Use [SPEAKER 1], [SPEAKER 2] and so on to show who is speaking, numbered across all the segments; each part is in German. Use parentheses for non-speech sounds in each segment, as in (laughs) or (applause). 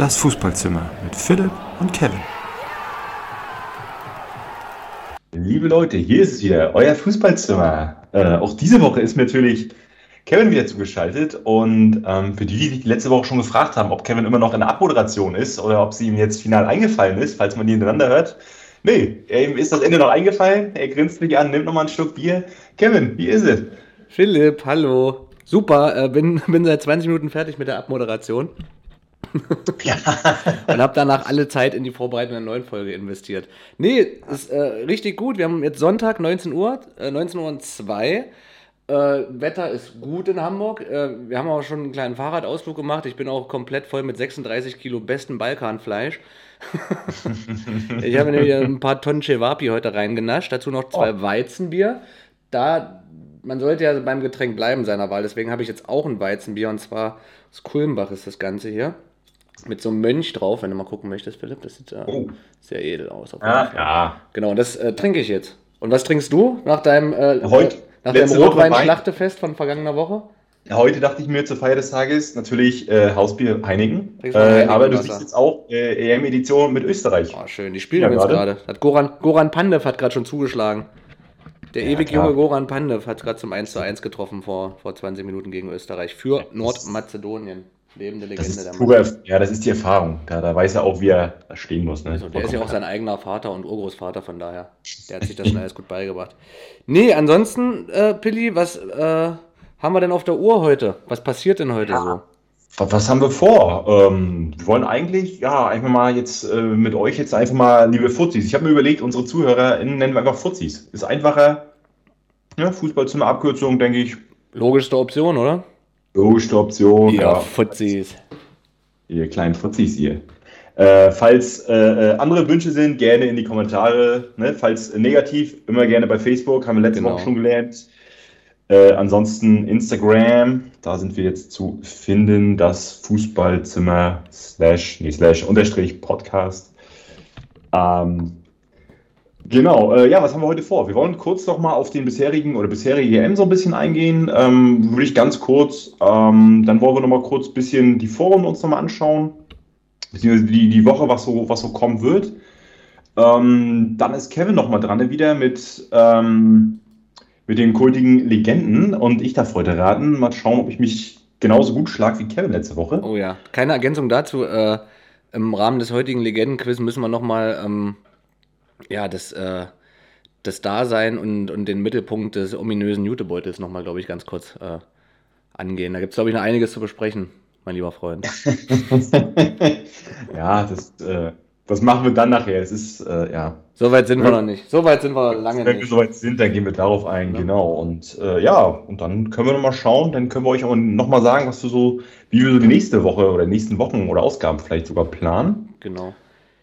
[SPEAKER 1] Das Fußballzimmer mit Philipp und Kevin.
[SPEAKER 2] Liebe Leute, hier ist es wieder, euer Fußballzimmer. Äh, auch diese Woche ist natürlich Kevin wieder zugeschaltet. Und ähm, für die, die sich letzte Woche schon gefragt haben, ob Kevin immer noch in der Abmoderation ist oder ob sie ihm jetzt final eingefallen ist, falls man die hintereinander hört. Nee, ihm ist das Ende noch eingefallen. Er grinst mich an, nimmt nochmal einen Schluck Bier. Kevin, wie ist es?
[SPEAKER 3] Philipp, hallo. Super, äh, bin, bin seit 20 Minuten fertig mit der Abmoderation. (laughs) ja. und habe danach alle Zeit in die Vorbereitung der neuen Folge investiert. Nee, ist äh, richtig gut. Wir haben jetzt Sonntag, 19 Uhr, äh, 19 Uhr und 2. Äh, Wetter ist gut in Hamburg. Äh, wir haben auch schon einen kleinen Fahrradausflug gemacht. Ich bin auch komplett voll mit 36 Kilo besten Balkanfleisch. (laughs) ich habe nämlich ein paar Tonnen Cevapi heute reingenascht. Dazu noch zwei oh. Weizenbier. Da, man sollte ja beim Getränk bleiben seiner Wahl. Deswegen habe ich jetzt auch ein Weizenbier und zwar aus Kulmbach ist das Ganze hier mit so einem Mönch drauf, wenn du mal gucken möchtest, Philipp. Das sieht äh, oh. sehr edel aus.
[SPEAKER 2] ja, ja.
[SPEAKER 3] Genau, und das äh, trinke ich jetzt. Und was trinkst du nach deinem,
[SPEAKER 2] äh, Heut,
[SPEAKER 3] nach deinem Rotwein-Schlachtefest von vergangener Woche?
[SPEAKER 2] Heute dachte ich mir zur Feier des Tages natürlich äh, Hausbier Heineken. Äh, aber du siehst jetzt auch äh, EM-Edition mit Österreich.
[SPEAKER 3] Oh, schön, die spielen ja, jetzt gerade. Goran, Goran Pandev hat gerade schon zugeschlagen. Der ja, ewig junge Goran Pandev hat gerade zum 1 zu 1 getroffen vor, vor 20 Minuten gegen Österreich für Nordmazedonien. Lebende Legende.
[SPEAKER 2] Das ist pure, ja, das ist die Erfahrung. Da, da weiß er auch, wie er stehen muss. Ne?
[SPEAKER 3] Also, der ist ja auch sein eigener Vater und Urgroßvater, von daher. Der hat sich das schon alles gut beigebracht. Nee, ansonsten, äh, Pilli, was äh, haben wir denn auf der Uhr heute? Was passiert denn heute ja. so?
[SPEAKER 2] Was, haben wir vor? Ähm, wir wollen eigentlich, ja, einfach mal jetzt äh, mit euch jetzt einfach mal, liebe Fuzis. Ich habe mir überlegt, unsere ZuhörerInnen nennen wir einfach Fuzis. Ist einfacher. Ja, Fußball zu einer Abkürzung, denke ich.
[SPEAKER 3] Logischste Option, oder?
[SPEAKER 2] Logischste Option.
[SPEAKER 3] Ja, ja. Fuzis.
[SPEAKER 2] Ihr kleinen Fuzis hier. Äh, falls äh, äh, andere Wünsche sind, gerne in die Kommentare. Ne? Falls negativ, immer gerne bei Facebook, haben wir letzte genau. Woche schon gelernt. Äh, ansonsten Instagram, da sind wir jetzt zu finden, das Fußballzimmer slash, nee, slash unterstrich Podcast. Ähm, Genau, äh, ja, was haben wir heute vor? Wir wollen kurz noch mal auf den bisherigen oder bisherige EM so ein bisschen eingehen. Ähm, würde ich ganz kurz, ähm, dann wollen wir noch mal kurz ein bisschen die Foren uns noch mal anschauen, beziehungsweise die, die Woche, was so, was so kommen wird. Ähm, dann ist Kevin noch mal dran wieder mit, ähm, mit den kultigen Legenden und ich darf heute raten. Mal schauen, ob ich mich genauso gut schlage wie Kevin letzte Woche.
[SPEAKER 3] Oh ja, keine Ergänzung dazu. Äh, Im Rahmen des heutigen Legendenquiz müssen wir noch mal ähm, ja, das, äh, das Dasein und, und den Mittelpunkt des ominösen Jutebeutels nochmal, glaube ich, ganz kurz äh, angehen. Da gibt es, glaube ich, noch einiges zu besprechen, mein lieber Freund. (laughs)
[SPEAKER 2] ja, das, äh, das machen wir dann nachher. Es ist, äh, ja.
[SPEAKER 3] Soweit sind wir noch nicht. Soweit sind wir lange
[SPEAKER 2] Wenn nicht. Wenn wir soweit sind, dann gehen wir darauf ein, ja. genau. Und äh, ja, und dann können wir nochmal schauen, dann können wir euch auch nochmal sagen, was wir so, wie wir so die nächste Woche oder nächsten Wochen oder Ausgaben vielleicht sogar planen.
[SPEAKER 3] Genau.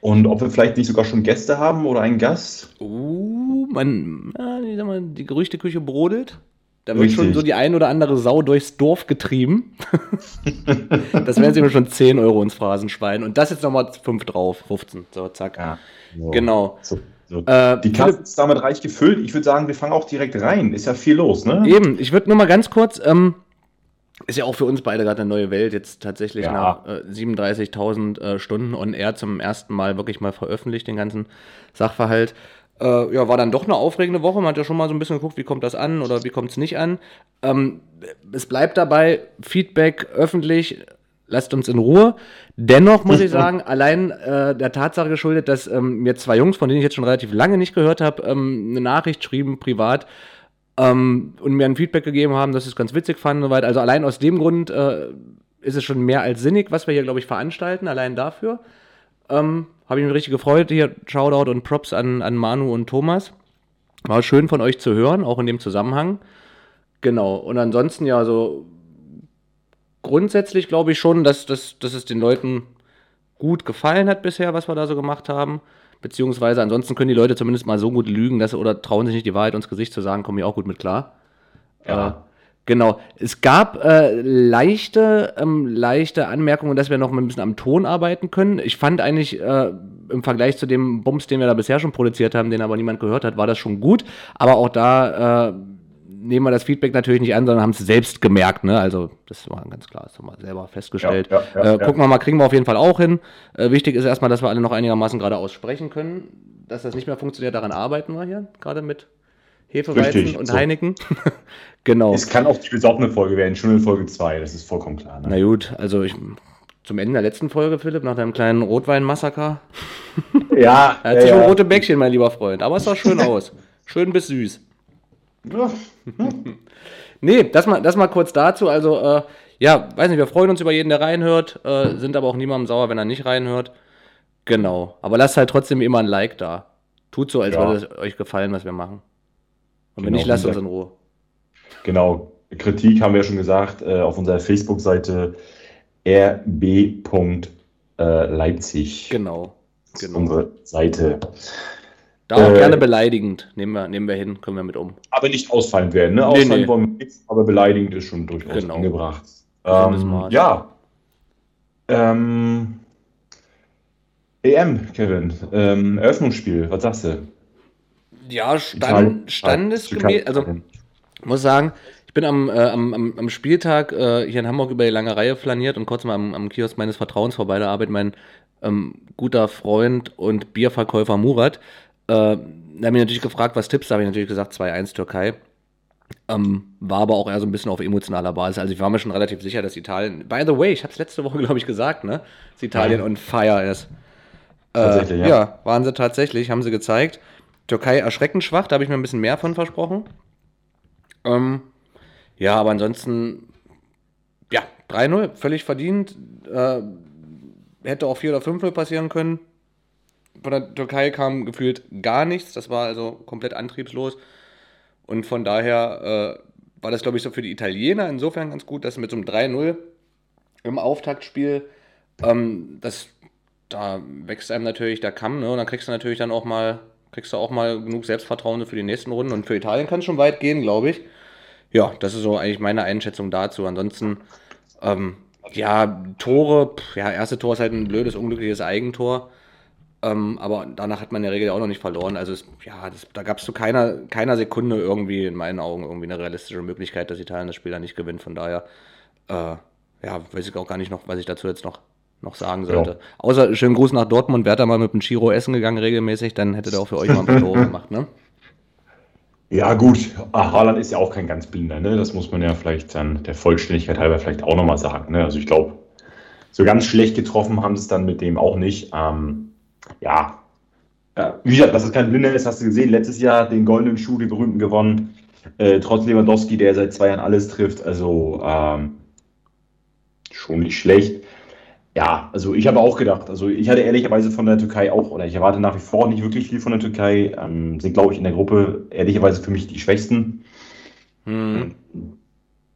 [SPEAKER 2] Und ob wir vielleicht nicht sogar schon Gäste haben oder einen Gast?
[SPEAKER 3] Uh, man, ich sag mal, die Gerüchteküche brodelt. Da wird Richtig. schon so die ein oder andere Sau durchs Dorf getrieben. (laughs) das wären sie schon 10 Euro ins Phrasenschwein. Und das jetzt nochmal 5 drauf, 15. So, zack. Ja, so. Genau.
[SPEAKER 2] So, so. Äh, die Kasse ist damit reich gefüllt. Ich würde sagen, wir fangen auch direkt rein. Ist ja viel los, ne?
[SPEAKER 3] Eben, ich würde nur mal ganz kurz, ähm, ist ja auch für uns beide gerade eine neue Welt, jetzt tatsächlich ja. nach äh, 37.000 äh, Stunden on Air zum ersten Mal wirklich mal veröffentlicht, den ganzen Sachverhalt. Äh, ja, war dann doch eine aufregende Woche. Man hat ja schon mal so ein bisschen geguckt, wie kommt das an oder wie kommt es nicht an. Ähm, es bleibt dabei, Feedback öffentlich, lasst uns in Ruhe. Dennoch muss ich (laughs) sagen, allein äh, der Tatsache geschuldet, dass ähm, mir zwei Jungs, von denen ich jetzt schon relativ lange nicht gehört habe, ähm, eine Nachricht schrieben, privat, ähm, und mir ein Feedback gegeben haben, dass sie es ganz witzig fanden und so weiter. Also allein aus dem Grund äh, ist es schon mehr als sinnig, was wir hier, glaube ich, veranstalten, allein dafür. Ähm, Habe ich mich richtig gefreut. Hier Shoutout und Props an, an Manu und Thomas. War schön von euch zu hören, auch in dem Zusammenhang. Genau. Und ansonsten ja, so grundsätzlich glaube ich schon, dass, dass, dass es den Leuten gut gefallen hat bisher, was wir da so gemacht haben. Beziehungsweise ansonsten können die Leute zumindest mal so gut lügen, dass oder trauen sich nicht die Wahrheit ins Gesicht zu sagen, kommen ich auch gut mit klar. Ja. Äh, genau. Es gab äh, leichte, ähm, leichte Anmerkungen, dass wir noch ein bisschen am Ton arbeiten können. Ich fand eigentlich äh, im Vergleich zu dem Bums, den wir da bisher schon produziert haben, den aber niemand gehört hat, war das schon gut. Aber auch da äh, nehmen wir das Feedback natürlich nicht an, sondern haben es selbst gemerkt. Ne? Also das war ganz klar, das haben wir selber festgestellt. Ja, ja, ja, äh, gucken wir mal, kriegen wir auf jeden Fall auch hin. Äh, wichtig ist erstmal, dass wir alle noch einigermaßen gerade aussprechen können. Dass das nicht mehr funktioniert, daran arbeiten wir hier, gerade mit Hefeweizen Richtig, und so. Heineken. (laughs)
[SPEAKER 2] genau. Es kann auch die besoffene Folge werden, schon in Folge 2, das ist vollkommen klar.
[SPEAKER 3] Ne? Na gut, also ich, zum Ende der letzten Folge, Philipp, nach deinem kleinen Rotwein-Massaker. (laughs)
[SPEAKER 2] Ja.
[SPEAKER 3] er hat sich ja, rote Bäckchen, mein lieber Freund, aber es sah schön (laughs) aus. Schön bis süß. (laughs) nee, das mal, das mal kurz dazu. Also, äh, ja, weiß nicht, wir freuen uns über jeden, der reinhört, äh, sind aber auch niemandem sauer, wenn er nicht reinhört. Genau. Aber lasst halt trotzdem immer ein Like da. Tut so, als ja. würde es euch gefallen, was wir machen. Und wenn genau, nicht, lasst uns in Ruhe.
[SPEAKER 2] Genau. Kritik haben wir ja schon gesagt, äh, auf unserer Facebook-Seite rb. Äh, Leipzig.
[SPEAKER 3] Genau. genau.
[SPEAKER 2] Unsere Seite.
[SPEAKER 3] Da auch äh, gerne beleidigend. Nehmen wir, nehmen wir hin, können wir mit um.
[SPEAKER 2] Aber nicht ausfallend werden, ne? Ausfallend nee, nee. wollen wir nichts, aber beleidigend ist schon durchaus genau. angebracht. Ähm, ja. Ähm, EM, Kevin. Ähm, Eröffnungsspiel, was sagst du?
[SPEAKER 3] Ja, stand, standesgemäß. Also, ich muss sagen, ich bin am, äh, am, am, Spieltag äh, hier in Hamburg über die lange Reihe flaniert und kurz mal am, am Kiosk meines Vertrauens vorbei der Arbeit mein ähm, guter Freund und Bierverkäufer Murat äh, da haben mich natürlich gefragt, was tippst du? habe ich natürlich gesagt 2-1 Türkei. Ähm, war aber auch eher so ein bisschen auf emotionaler Basis. Also ich war mir schon relativ sicher, dass Italien. By the way, ich habe es letzte Woche, (laughs) glaube ich, gesagt, ne? Dass Italien ja. on fire ist. Äh, tatsächlich, ja. ja. waren sie tatsächlich, haben sie gezeigt. Türkei erschreckend schwach, da habe ich mir ein bisschen mehr von versprochen. Ähm, ja, aber ansonsten, ja, 3-0, völlig verdient. Äh, hätte auch 4 oder 5-0 passieren können von der Türkei kam gefühlt gar nichts. Das war also komplett antriebslos. Und von daher äh, war das, glaube ich, so für die Italiener insofern ganz gut, dass mit so einem 3-0 im Auftaktspiel, ähm, das, da wächst einem natürlich der Kamm, ne? Und dann kriegst du natürlich dann auch mal, kriegst du auch mal genug Selbstvertrauen für die nächsten Runden. Und für Italien kann es schon weit gehen, glaube ich. Ja, das ist so eigentlich meine Einschätzung dazu. Ansonsten, ähm, ja, Tore, pff, ja, erste Tor ist halt ein blödes, unglückliches Eigentor. Ähm, aber danach hat man in der Regel auch noch nicht verloren. Also es, ja, das, da gab es zu keiner, keiner Sekunde irgendwie in meinen Augen irgendwie eine realistische Möglichkeit, dass Italien das Spiel dann nicht gewinnt. Von daher, äh, ja, weiß ich auch gar nicht noch, was ich dazu jetzt noch, noch sagen sollte. Ja. Außer schönen Gruß nach Dortmund, wäre da mal mit dem Chiro essen gegangen regelmäßig, dann hätte der auch für euch mal ein paar Tore (laughs) gemacht, ne?
[SPEAKER 2] Ja, gut. Ah, Haaland ist ja auch kein ganz blinder, ne? Das muss man ja vielleicht dann der Vollständigkeit halber vielleicht auch nochmal sagen. Ne? Also ich glaube, so ganz schlecht getroffen haben sie es dann mit dem auch nicht. Ähm, ja, wie gesagt, dass es kein Blinder ist, hast du gesehen. Letztes Jahr den goldenen Schuh, den berühmten gewonnen. Äh, trotz Lewandowski, der seit zwei Jahren alles trifft. Also ähm, schon nicht schlecht. Ja, also ich habe auch gedacht, also ich hatte ehrlicherweise von der Türkei auch, oder ich erwarte nach wie vor nicht wirklich viel von der Türkei. Ähm, sind, glaube ich, in der Gruppe ehrlicherweise für mich die Schwächsten. Hm.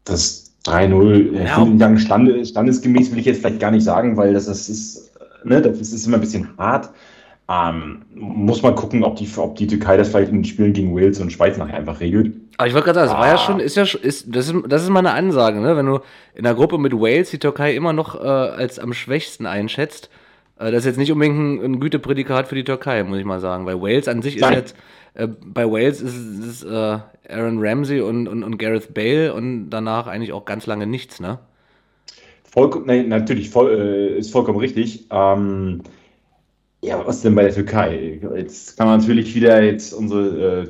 [SPEAKER 2] Das 3-0, äh, ja. Stand, standesgemäß will ich jetzt vielleicht gar nicht sagen, weil das, das ist ne, das ist immer ein bisschen hart. Ähm, muss man gucken, ob die, ob die Türkei das vielleicht in den Spielen gegen Wales und Schweiz nachher einfach regelt.
[SPEAKER 3] Aber ich wollte gerade sagen, das ah. war ja ah. schon, ist ja ist, das, ist, das ist mal eine Ansage, ne? Wenn du in der Gruppe mit Wales die Türkei immer noch äh, als am schwächsten einschätzt, äh, das ist jetzt nicht unbedingt ein, ein Güteprädikat für die Türkei, muss ich mal sagen. Weil Wales an sich Nein. ist jetzt, äh, bei Wales ist es äh, Aaron Ramsey und, und, und Gareth Bale und danach eigentlich auch ganz lange nichts, ne?
[SPEAKER 2] Vollkommen, nein, natürlich, voll, äh, ist vollkommen richtig. Ähm, ja, was denn bei der Türkei? Jetzt kann man natürlich wieder jetzt unsere äh,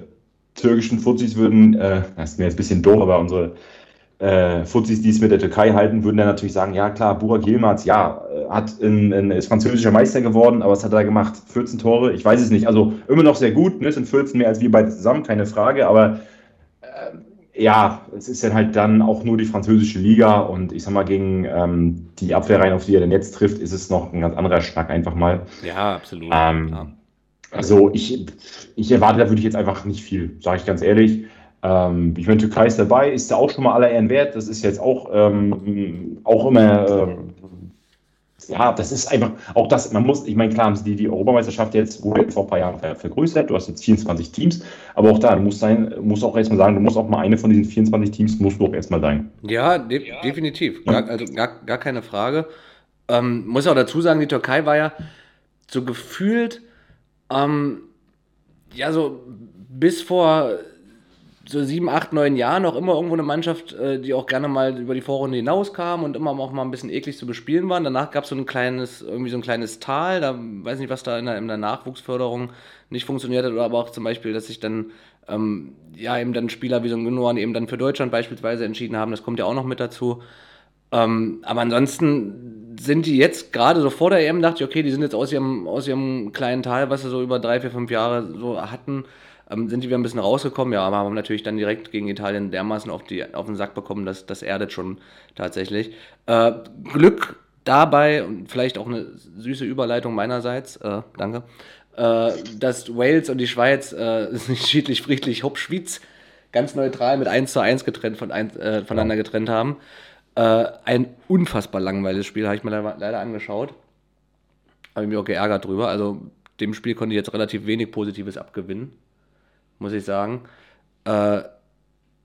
[SPEAKER 2] türkischen Fuzis würden, äh, das ist mir jetzt ein bisschen doof, aber unsere äh, Fuzis, die es mit der Türkei halten, würden dann natürlich sagen, ja klar, Burak Yilmaz, ja, äh, hat in, in, ist französischer Meister geworden, aber was hat er gemacht? 14 Tore? Ich weiß es nicht. Also immer noch sehr gut, ne? sind 14 mehr als wir beide zusammen, keine Frage, aber ja, es ist dann halt dann auch nur die französische Liga und ich sag mal, gegen ähm, die Abwehrreihen, auf die er denn jetzt trifft, ist es noch ein ganz anderer Schnack einfach mal.
[SPEAKER 3] Ja, absolut.
[SPEAKER 2] Ähm, also ich, ich erwarte da würde ich jetzt einfach nicht viel, sage ich ganz ehrlich. Ähm, ich meine, Türkei ist dabei, ist ja auch schon mal aller Ehren wert. Das ist jetzt auch, ähm, auch immer ähm, ja, das ist einfach, auch das, man muss, ich meine, klar haben sie die, die Europameisterschaft jetzt, wurde vor ein paar Jahren vergrößert, du hast jetzt 24 Teams, aber auch da, du musst sein, musst auch erstmal sagen, du musst auch mal eine von diesen 24 Teams, musst du auch erstmal sein.
[SPEAKER 3] Ja, de ja. definitiv, gar, also gar, gar keine Frage. Ähm, muss auch dazu sagen, die Türkei war ja so gefühlt, ähm, ja, so bis vor so sieben, acht, neun Jahren auch immer irgendwo eine Mannschaft, äh, die auch gerne mal über die Vorrunde hinauskam und immer auch mal ein bisschen eklig zu bespielen waren. Danach gab es so ein kleines, so ein kleines Tal, da weiß nicht, was da in der, in der Nachwuchsförderung nicht funktioniert hat, oder aber auch zum Beispiel, dass sich dann ähm, ja eben dann Spieler wie so ein Genoan eben dann für Deutschland beispielsweise entschieden haben, das kommt ja auch noch mit dazu. Ähm, aber ansonsten sind die jetzt gerade so vor der EM, dachte ich, okay, die sind jetzt aus ihrem, aus ihrem kleinen Tal, was sie so über drei, vier, fünf Jahre so hatten, ähm, sind die wieder ein bisschen rausgekommen, ja, aber haben natürlich dann direkt gegen Italien dermaßen auf, die, auf den Sack bekommen, dass das erdet schon tatsächlich. Äh, Glück dabei und vielleicht auch eine süße Überleitung meinerseits, äh, danke, äh, dass Wales und die Schweiz äh, (laughs) schiedlich, friedlich, hopp, ganz neutral mit 1 zu 1 getrennt von ein, äh, voneinander getrennt haben. Äh, ein unfassbar langweiliges Spiel, habe ich mir leider angeschaut. Habe ich mich auch geärgert drüber. Also dem Spiel konnte ich jetzt relativ wenig Positives abgewinnen muss ich sagen. Äh,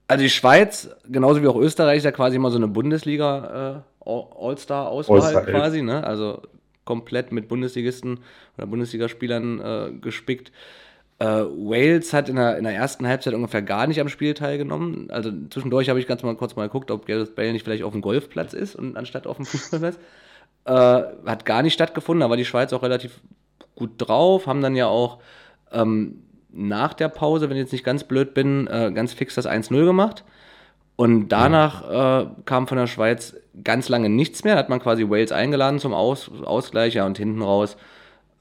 [SPEAKER 3] also die Schweiz, genauso wie auch Österreich, ist ja quasi immer so eine Bundesliga äh, All-Star-Auswahl All quasi, ne? Also komplett mit Bundesligisten oder Bundesligaspielern äh, gespickt. Äh, Wales hat in der, in der ersten Halbzeit ungefähr gar nicht am Spiel teilgenommen. Also zwischendurch habe ich ganz mal kurz mal geguckt, ob Gareth Bale nicht vielleicht auf dem Golfplatz ist und anstatt auf dem Fußballplatz. Äh, hat gar nicht stattgefunden, da war die Schweiz auch relativ gut drauf, haben dann ja auch ähm, nach der Pause, wenn ich jetzt nicht ganz blöd bin, äh, ganz fix das 1-0 gemacht. Und danach äh, kam von der Schweiz ganz lange nichts mehr. Da hat man quasi Wales eingeladen zum Aus Ausgleich. Ja, und hinten raus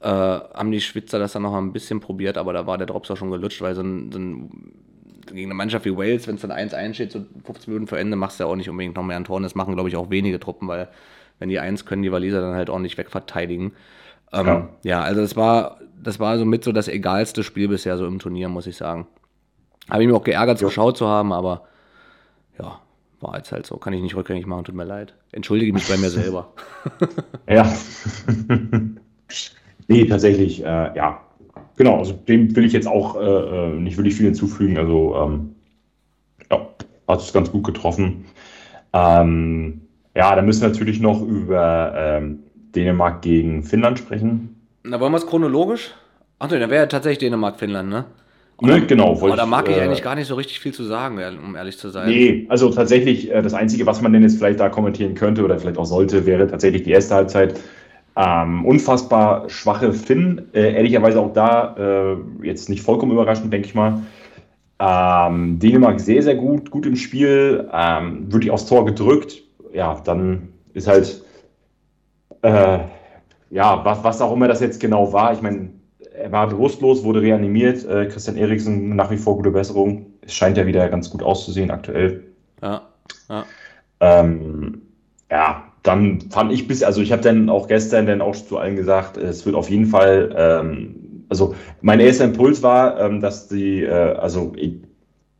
[SPEAKER 3] äh, haben die Schwitzer das dann noch ein bisschen probiert, aber da war der Drops auch schon gelutscht, weil so ein, so ein gegen eine Mannschaft wie Wales, wenn es dann 1-1 steht, so 15 Minuten vor Ende, machst du ja auch nicht unbedingt noch mehr an Toren. Das machen, glaube ich, auch wenige Truppen, weil wenn die 1 können, die Waliser dann halt ordentlich wegverteidigen. Ähm, ja. ja, also das war das war somit so das egalste Spiel bisher so im Turnier, muss ich sagen. Habe ich mir auch geärgert, ja. geschaut zu haben, aber ja, war jetzt halt so. Kann ich nicht rückgängig machen, tut mir leid. Entschuldige mich bei mir selber. (laughs)
[SPEAKER 2] ja. (laughs) nee, tatsächlich, äh, ja. Genau, also dem will ich jetzt auch äh, äh, nicht wirklich viel hinzufügen. Also, ähm, ja, hat es ganz gut getroffen. Ähm, ja, dann müssen wir natürlich noch über ähm, Dänemark gegen Finnland sprechen.
[SPEAKER 3] Na, wollen wir es chronologisch? Ach nee, dann wäre ja tatsächlich Dänemark-Finnland, ne?
[SPEAKER 2] Ne, genau.
[SPEAKER 3] Aber da mag ich äh, eigentlich gar nicht so richtig viel zu sagen, um ehrlich zu sein.
[SPEAKER 2] Nee, also tatsächlich, äh, das Einzige, was man denn jetzt vielleicht da kommentieren könnte oder vielleicht auch sollte, wäre tatsächlich die erste Halbzeit. Ähm, unfassbar schwache Finn. Äh, ehrlicherweise auch da äh, jetzt nicht vollkommen überraschend, denke ich mal. Ähm, Dänemark sehr, sehr gut, gut im Spiel, ähm, wirklich aufs Tor gedrückt. Ja, dann ist halt äh, ja, was, was auch immer das jetzt genau war, ich meine, er war bewusstlos, wurde reanimiert. Äh, Christian Eriksen nach wie vor gute Besserung. Es scheint ja wieder ganz gut auszusehen aktuell. Ja. Ja, ähm, ja dann fand ich bis, also ich habe dann auch gestern dann auch zu allen gesagt, es wird auf jeden Fall, ähm, also mein erster Impuls war, ähm, dass die, äh, also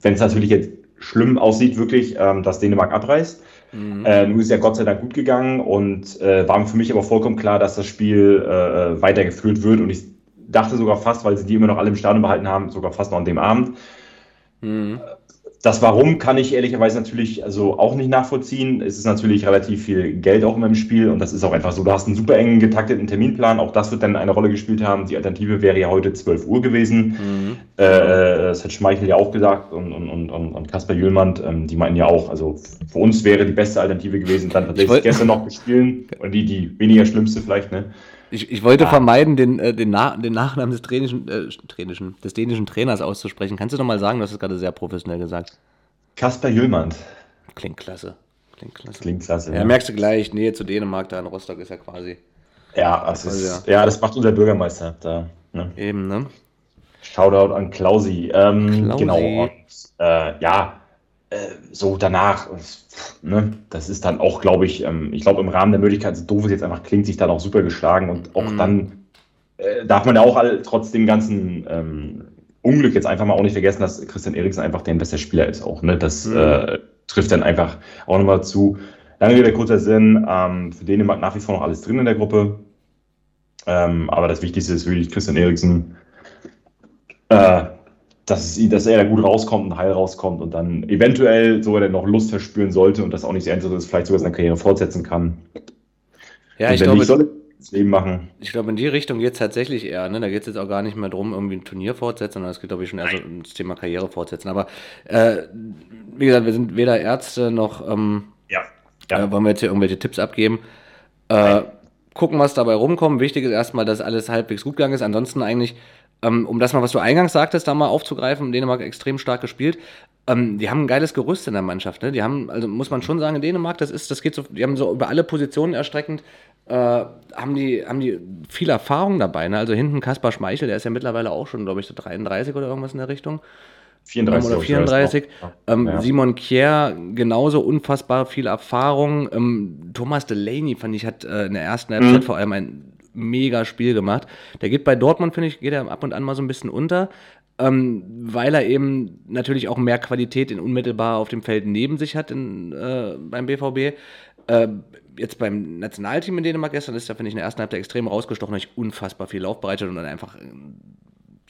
[SPEAKER 2] wenn es natürlich jetzt schlimm aussieht, wirklich, ähm, dass Dänemark abreißt. Mhm. Äh, nun ist ja Gott sei Dank gut gegangen und äh, war für mich aber vollkommen klar, dass das Spiel äh, weitergeführt wird. Und ich dachte sogar fast, weil sie die immer noch alle im Stadion behalten haben, sogar fast noch an dem Abend. Mhm. Das Warum kann ich ehrlicherweise natürlich also auch nicht nachvollziehen. Es ist natürlich relativ viel Geld auch immer im Spiel und das ist auch einfach so. Du hast einen super engen getakteten Terminplan. Auch das wird dann eine Rolle gespielt haben. Die Alternative wäre ja heute 12 Uhr gewesen. Mhm. Äh, das hat Schmeichel ja auch gesagt und, und, und, und Kasper Jüllmann. Ähm, die meinten ja auch, also für uns wäre die beste Alternative gewesen, dann tatsächlich gestern noch gespielt. Und die, die weniger schlimmste vielleicht, ne?
[SPEAKER 3] Ich, ich wollte ah. vermeiden, den, äh, den, Na den Nachnamen des, tränischen, äh, tränischen, des dänischen Trainers auszusprechen. Kannst du doch mal sagen, du hast es gerade sehr professionell gesagt.
[SPEAKER 2] Kasper Jüllmann.
[SPEAKER 3] Klingt klasse. Klingt klasse.
[SPEAKER 2] Klingt klasse.
[SPEAKER 3] Ja, ja, merkst du gleich, Nähe zu Dänemark, da in Rostock ist ja quasi.
[SPEAKER 2] Ja, das, ist, ja. ja. das macht unser Bürgermeister da.
[SPEAKER 3] Ne? Eben, ne?
[SPEAKER 2] Shoutout an Klausi. Ähm, Klausi. Genau. Und, äh, ja, so danach, ne, das ist dann auch, glaube ich, ähm, ich glaube, im Rahmen der Möglichkeit, so doof es jetzt einfach klingt, sich dann auch super geschlagen und auch mhm. dann äh, darf man ja auch all, trotz dem ganzen ähm, Unglück jetzt einfach mal auch nicht vergessen, dass Christian Eriksen einfach der beste Spieler ist auch. Ne? Das mhm. äh, trifft dann einfach auch nochmal zu. Lange Rede, kurzer Sinn, ähm, für Dänemark nach wie vor noch alles drin in der Gruppe. Ähm, aber das Wichtigste ist wirklich Christian Eriksen. Äh, dass, es, dass er da gut rauskommt und heil rauskommt und dann eventuell sogar dann noch Lust verspüren sollte und das auch nicht so ist, vielleicht sogar seine Karriere fortsetzen kann.
[SPEAKER 3] Ja, ich glaube,
[SPEAKER 2] das Leben machen.
[SPEAKER 3] Ich glaube, in die Richtung geht es tatsächlich eher. Ne? Da geht es jetzt auch gar nicht mehr darum, irgendwie ein Turnier fortsetzen, sondern es geht, glaube ich, schon eher so ums Thema Karriere fortsetzen. Aber äh, wie gesagt, wir sind weder Ärzte noch ähm, ja. Ja. Äh, wollen wir jetzt hier irgendwelche Tipps abgeben. Äh, gucken, was dabei rumkommt. Wichtig ist erstmal, dass alles halbwegs gut gegangen ist. Ansonsten eigentlich, um das mal, was du eingangs sagtest, da mal aufzugreifen, Dänemark extrem stark gespielt. Ähm, die haben ein geiles Gerüst in der Mannschaft. Ne? Die haben, also muss man schon sagen, in Dänemark, das ist, das geht so, die haben so über alle Positionen erstreckend, äh, haben die, haben die viel Erfahrung dabei. Ne? Also hinten Kaspar Schmeichel, der ist ja mittlerweile auch schon, glaube ich, so 33 oder irgendwas in der Richtung.
[SPEAKER 2] 34
[SPEAKER 3] oder 34. Ähm, ja. Simon Kier, genauso unfassbar viel Erfahrung. Ähm, Thomas Delaney, fand ich, hat äh, in der ersten Halbzeit mhm. vor allem ein mega Spiel gemacht. Der geht bei Dortmund, finde ich, geht er ab und an mal so ein bisschen unter, ähm, weil er eben natürlich auch mehr Qualität in unmittelbar auf dem Feld neben sich hat in, äh, beim BVB. Äh, jetzt beim Nationalteam in Dänemark gestern ist er, finde ich, in der ersten Halbzeit extrem rausgestochen, hat unfassbar viel Laufbereitet und dann einfach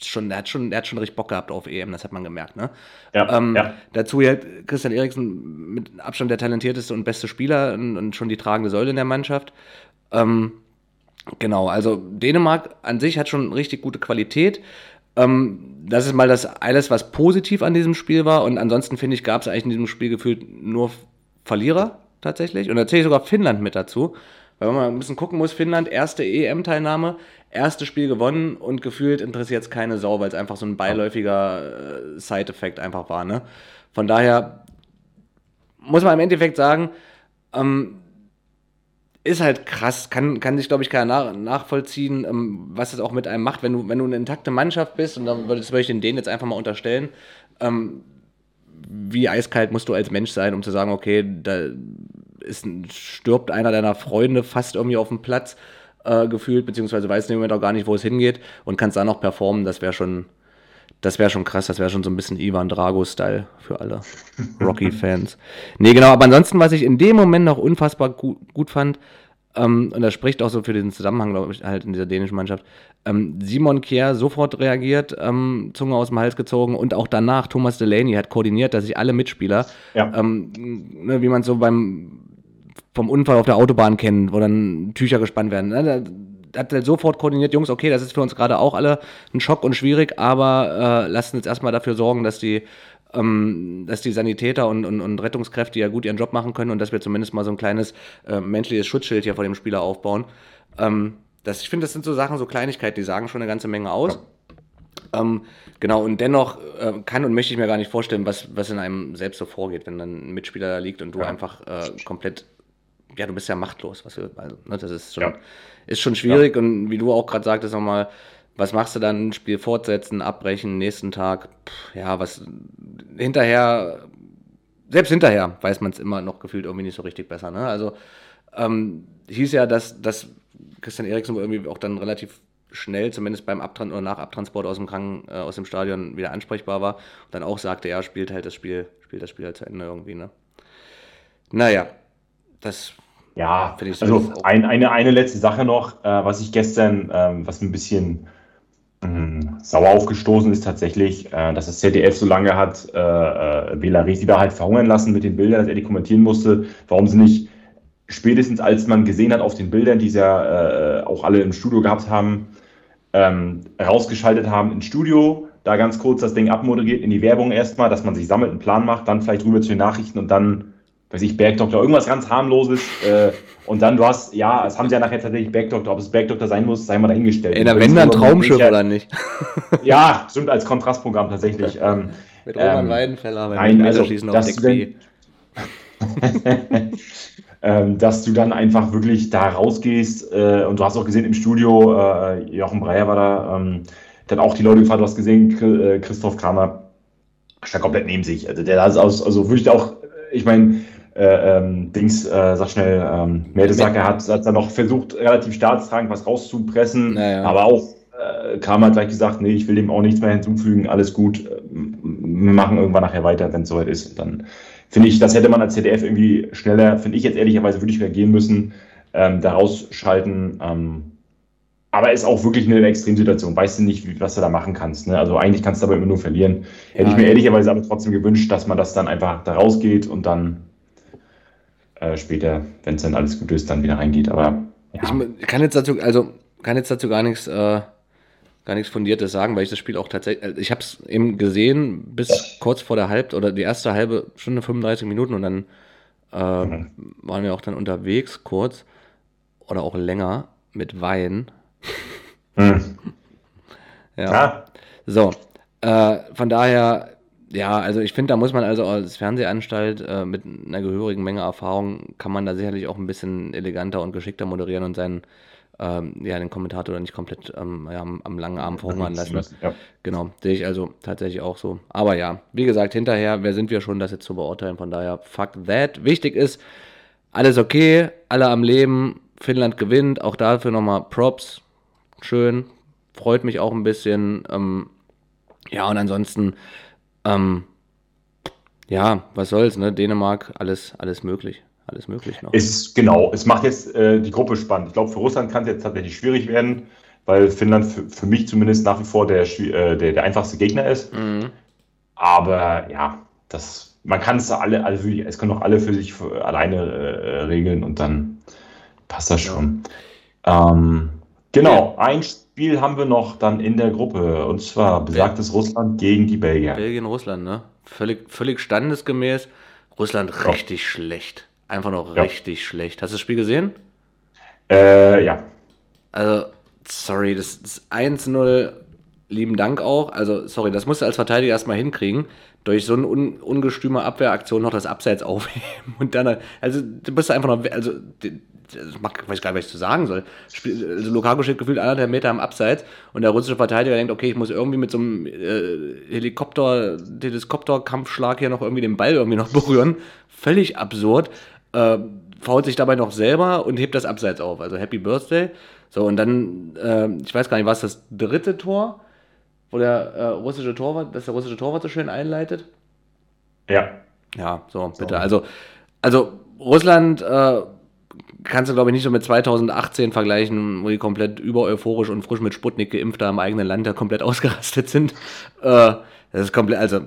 [SPEAKER 3] schon, der hat schon, der hat schon richtig Bock gehabt auf EM, das hat man gemerkt, ne? Ja, ähm, ja. Dazu halt Christian Eriksen mit Abstand der talentierteste und beste Spieler und, und schon die tragende Säule in der Mannschaft. Ähm, genau, also Dänemark an sich hat schon richtig gute Qualität. Ähm, das ist mal das alles, was positiv an diesem Spiel war. Und ansonsten finde ich, gab es eigentlich in diesem Spiel gefühlt nur Verlierer tatsächlich. Und da zähle ich sogar Finnland mit dazu. Weil man ein bisschen gucken muss, Finnland, erste EM-Teilnahme, erstes Spiel gewonnen und gefühlt interessiert es keine Sau, weil es einfach so ein beiläufiger äh, Side-Effekt einfach war. Ne? Von daher muss man im Endeffekt sagen, ähm, ist halt krass, kann, kann sich, glaube ich, keiner nach, nachvollziehen, ähm, was das auch mit einem macht, wenn du, wenn du eine intakte Mannschaft bist, und dann würde ich den denen jetzt einfach mal unterstellen, ähm, wie eiskalt musst du als Mensch sein, um zu sagen, okay, da ist, stirbt einer deiner Freunde fast irgendwie auf dem Platz äh, gefühlt, beziehungsweise weiß in dem Moment auch gar nicht, wo es hingeht und kannst dann noch performen, das wäre schon, das wäre schon krass, das wäre schon so ein bisschen Ivan Drago-Style für alle (laughs) Rocky-Fans. nee, genau, aber ansonsten, was ich in dem Moment noch unfassbar gut, gut fand, ähm, und das spricht auch so für den Zusammenhang, glaube ich, halt in dieser dänischen Mannschaft, ähm, Simon Kier sofort reagiert, ähm, Zunge aus dem Hals gezogen und auch danach Thomas Delaney hat koordiniert, dass sich alle Mitspieler, ja. Ähm, ne, wie man so beim vom Unfall auf der Autobahn kennen, wo dann Tücher gespannt werden. Ne? Da hat er sofort koordiniert, Jungs, okay, das ist für uns gerade auch alle ein Schock und schwierig, aber äh, lasst uns erstmal dafür sorgen, dass die, ähm, dass die Sanitäter und, und, und, Rettungskräfte ja gut ihren Job machen können und dass wir zumindest mal so ein kleines äh, menschliches Schutzschild hier vor dem Spieler aufbauen. Ähm, das, ich finde, das sind so Sachen, so Kleinigkeiten, die sagen schon eine ganze Menge aus. Ähm, genau, und dennoch äh, kann und möchte ich mir gar nicht vorstellen, was, was in einem selbst so vorgeht, wenn dann ein Mitspieler da liegt und du ja. einfach äh, komplett ja, du bist ja machtlos. Was wir, also, ne, das ist schon, ja. Ist schon schwierig. Ja. Und wie du auch gerade sagtest, nochmal, was machst du dann? Spiel fortsetzen, abbrechen, nächsten Tag. Pff, ja, was hinterher, selbst hinterher weiß man es immer noch gefühlt irgendwie nicht so richtig besser. Ne? Also ähm, hieß ja, dass, dass Christian Eriksen irgendwie auch dann relativ schnell, zumindest beim Abtran oder nach Abtransport aus dem Kranken, äh, aus dem Stadion wieder ansprechbar war und dann auch sagte, ja, spielt halt das Spiel, spielt das Spiel halt zu Ende irgendwie, ne? Naja, das
[SPEAKER 2] ja, also ein, eine, eine letzte Sache noch, äh, was ich gestern, ähm, was ein bisschen ähm, sauer aufgestoßen ist tatsächlich, äh, dass das ZDF so lange hat äh, äh Bela Reti da halt verhungern lassen mit den Bildern, dass er die kommentieren musste, warum sie nicht spätestens als man gesehen hat auf den Bildern, die sie ja äh, auch alle im Studio gehabt haben, ähm, rausgeschaltet haben ins Studio, da ganz kurz das Ding abmoderiert, in die Werbung erstmal, dass man sich sammelt, einen Plan macht, dann vielleicht rüber zu den Nachrichten und dann weiß ich, Bergdoktor, irgendwas ganz harmloses. Äh, und dann, du hast, ja, es haben sie ja nachher tatsächlich Bergdoktor, ob es Bergdoktor sein muss, sei mal dahingestellt.
[SPEAKER 3] Ey, wenn dann Traumschiff oder nicht? (laughs)
[SPEAKER 2] ja, stimmt, als Kontrastprogramm tatsächlich. Ähm,
[SPEAKER 3] Mit Roman ähm, Weidenfeller,
[SPEAKER 2] nein, also, schießen auf du (laughs) ähm, dass du dann einfach wirklich da rausgehst äh, und du hast auch gesehen im Studio, äh, Jochen Breyer war da, ähm, dann auch die Leute gefragt, du hast gesehen, äh, Christoph Kramer stand komplett neben sich. Also der ist aus, also wirklich auch, ich meine, äh, ähm, Dings, äh, sag schnell, ähm, Mertesacker hat, hat dann noch versucht, relativ staatstragend was rauszupressen, naja. aber auch äh, Kam hat gleich gesagt, nee, ich will dem auch nichts mehr hinzufügen, alles gut, wir machen irgendwann nachher weiter, wenn es soweit ist. Und dann finde ich, das hätte man als ZDF irgendwie schneller, finde ich jetzt ehrlicherweise, würde ich reagieren müssen, ähm, da rausschalten. Ähm, aber ist auch wirklich eine Extremsituation. Weißt du nicht, was du da machen kannst. Ne? Also eigentlich kannst du aber immer nur verlieren. Hätte ja, ich mir ehrlicherweise aber trotzdem gewünscht, dass man das dann einfach da rausgeht und dann äh, später, wenn es dann alles gut ist, dann wieder reingeht. Aber
[SPEAKER 3] ja. Ich kann jetzt dazu, also kann jetzt dazu gar nichts, äh, gar nichts Fundiertes sagen, weil ich das Spiel auch tatsächlich, äh, ich habe es eben gesehen bis kurz vor der Halb- oder die erste halbe Stunde, 35 Minuten und dann äh, mhm. waren wir auch dann unterwegs kurz oder auch länger mit Wein. Mhm. (laughs) ja. ja. So, äh, von daher, ja, also ich finde, da muss man also als Fernsehanstalt äh, mit einer gehörigen Menge Erfahrung, kann man da sicherlich auch ein bisschen eleganter und geschickter moderieren und seinen ähm, ja, den Kommentator nicht komplett ähm, ja, am, am, langen Arm verhungern lassen. Ja. Genau, sehe ich also tatsächlich auch so. Aber ja, wie gesagt, hinterher, wer sind wir schon, das jetzt zu beurteilen? Von daher, fuck that. Wichtig ist, alles okay, alle am Leben, Finnland gewinnt, auch dafür nochmal Props. Schön, freut mich auch ein bisschen. Ähm, ja, und ansonsten, ähm, ja, was soll's, ne? Dänemark, alles, alles möglich alles möglich
[SPEAKER 2] noch. Ist, genau, es macht jetzt äh, die Gruppe spannend. Ich glaube, für Russland kann es jetzt tatsächlich schwierig werden, weil Finnland für, für mich zumindest nach wie vor der, äh, der, der einfachste Gegner ist. Mhm. Aber ja, das, man kann es alle, also es können auch alle für sich für, alleine äh, regeln und dann passt das schon. Ja. Ähm, genau, ein Spiel haben wir noch dann in der Gruppe und zwar besagtes Russland gegen die Belgier.
[SPEAKER 3] Belgien-Russland, ne? Völlig, völlig standesgemäß. Russland ja. richtig schlecht. Einfach noch ja. richtig schlecht. Hast du das Spiel gesehen?
[SPEAKER 2] Äh, ja.
[SPEAKER 3] Also, sorry, das, das 1-0, lieben Dank auch. Also, sorry, das musst du als Verteidiger erstmal hinkriegen. Durch so eine un, ungestüme Abwehraktion noch das Abseits (laughs) aufheben. Und dann, also, du bist einfach noch, also, ich weiß gar nicht, was ich zu sagen soll. Also Lukaku steht gefühlt anderthalb Meter am Abseits und der russische Verteidiger denkt, okay, ich muss irgendwie mit so einem äh, Helikopter, Helikopter-Kampfschlag hier noch irgendwie den Ball irgendwie noch (laughs) berühren. Völlig absurd äh, fault sich dabei noch selber und hebt das Abseits auf. Also Happy Birthday. So, und dann, äh, ich weiß gar nicht, war es das dritte Tor, wo der äh, russische Torwart, dass der russische Torwart so schön einleitet?
[SPEAKER 2] Ja.
[SPEAKER 3] Ja, so, bitte. So. Also, also Russland äh, kannst du, glaube ich, nicht so mit 2018 vergleichen, wo die komplett über euphorisch und frisch mit Sputnik geimpft da im eigenen Land ja komplett (laughs) ausgerastet sind. Äh, das ist komplett, also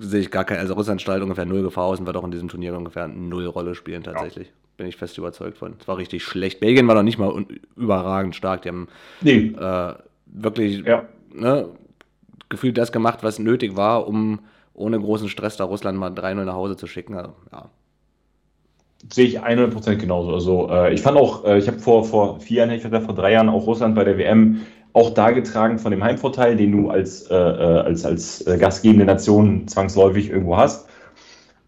[SPEAKER 3] sehe ich gar keine, also Russland strahlt ungefähr null Gefahr aus und wird auch in diesem Turnier ungefähr null Rolle spielen tatsächlich. Ja. Bin ich fest überzeugt von. Es war richtig schlecht. Belgien war noch nicht mal überragend stark. Die haben nee. äh, wirklich ja. ne, gefühlt das gemacht, was nötig war, um ohne großen Stress da Russland mal 3-0 nach Hause zu schicken. Also, ja.
[SPEAKER 2] Sehe ich 100% genauso. Also äh, ich fand auch, äh, ich habe vor, vor vier Jahren, ich hatte vor drei Jahren auch Russland bei der WM auch dargetragen von dem Heimvorteil, den du als, äh, äh, als, als äh, gastgebende Nation zwangsläufig irgendwo hast.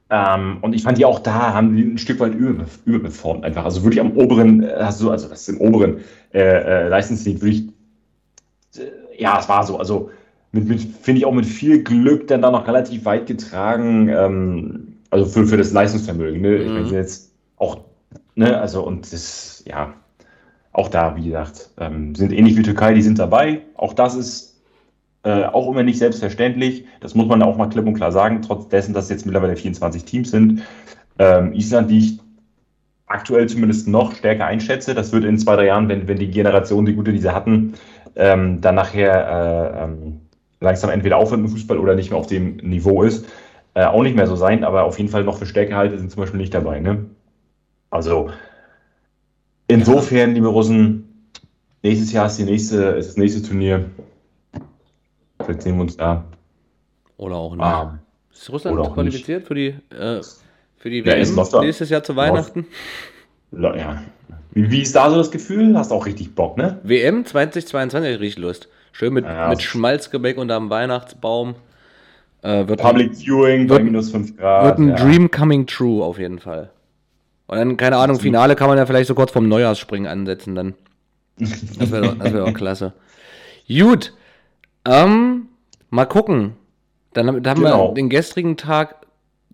[SPEAKER 2] Ähm, und ich fand die auch da, haben die ein Stück weit über, überperformt einfach. Also wirklich am oberen, du, also das ist im oberen äh, äh, Leistungslied, würde ich, äh, ja, es war so. Also mit, mit finde ich auch mit viel Glück dann da noch relativ weit getragen, ähm, also für, für das Leistungsvermögen. Ne? Ich meine, mhm. jetzt auch, ne, also und das, ja, auch da, wie gesagt, ähm, sind ähnlich wie Türkei, die sind dabei. Auch das ist äh, auch immer nicht selbstverständlich. Das muss man auch mal klipp und klar sagen, trotz dessen, dass es jetzt mittlerweile 24 Teams sind. Ähm, Island, die ich aktuell zumindest noch stärker einschätze, das wird in zwei, drei Jahren, wenn, wenn die Generation, die gute, die sie hatten, ähm, dann nachher äh, ähm, langsam entweder aufhört mit Fußball oder nicht mehr auf dem Niveau ist, äh, auch nicht mehr so sein, aber auf jeden Fall noch für Stärkehalte sind zum Beispiel nicht dabei. Ne? Also Insofern, liebe Russen, nächstes Jahr ist, die nächste, ist das nächste Turnier. Vielleicht sehen wir uns da.
[SPEAKER 3] Oder auch nicht. Ah, ist Russland qualifiziert nicht. für die, äh, für die WM ja, nächstes Jahr zu Weihnachten?
[SPEAKER 2] Ja. Wie, wie, ist da so das Gefühl? Hast auch richtig Bock, ne?
[SPEAKER 3] WM 2022, richtig Lust. Schön mit, ja, mit Schmalzgebäck unterm Weihnachtsbaum.
[SPEAKER 2] Äh, wird Public ein, Viewing bei minus 5 Grad.
[SPEAKER 3] Wird ein ja. Dream coming true auf jeden Fall. Und dann, keine Ahnung, Finale kann man ja vielleicht so kurz vom Neujahrsspringen ansetzen dann. (laughs) Das wäre doch, wär doch klasse. Gut. Ähm, mal gucken. Dann, dann haben genau. wir den gestrigen Tag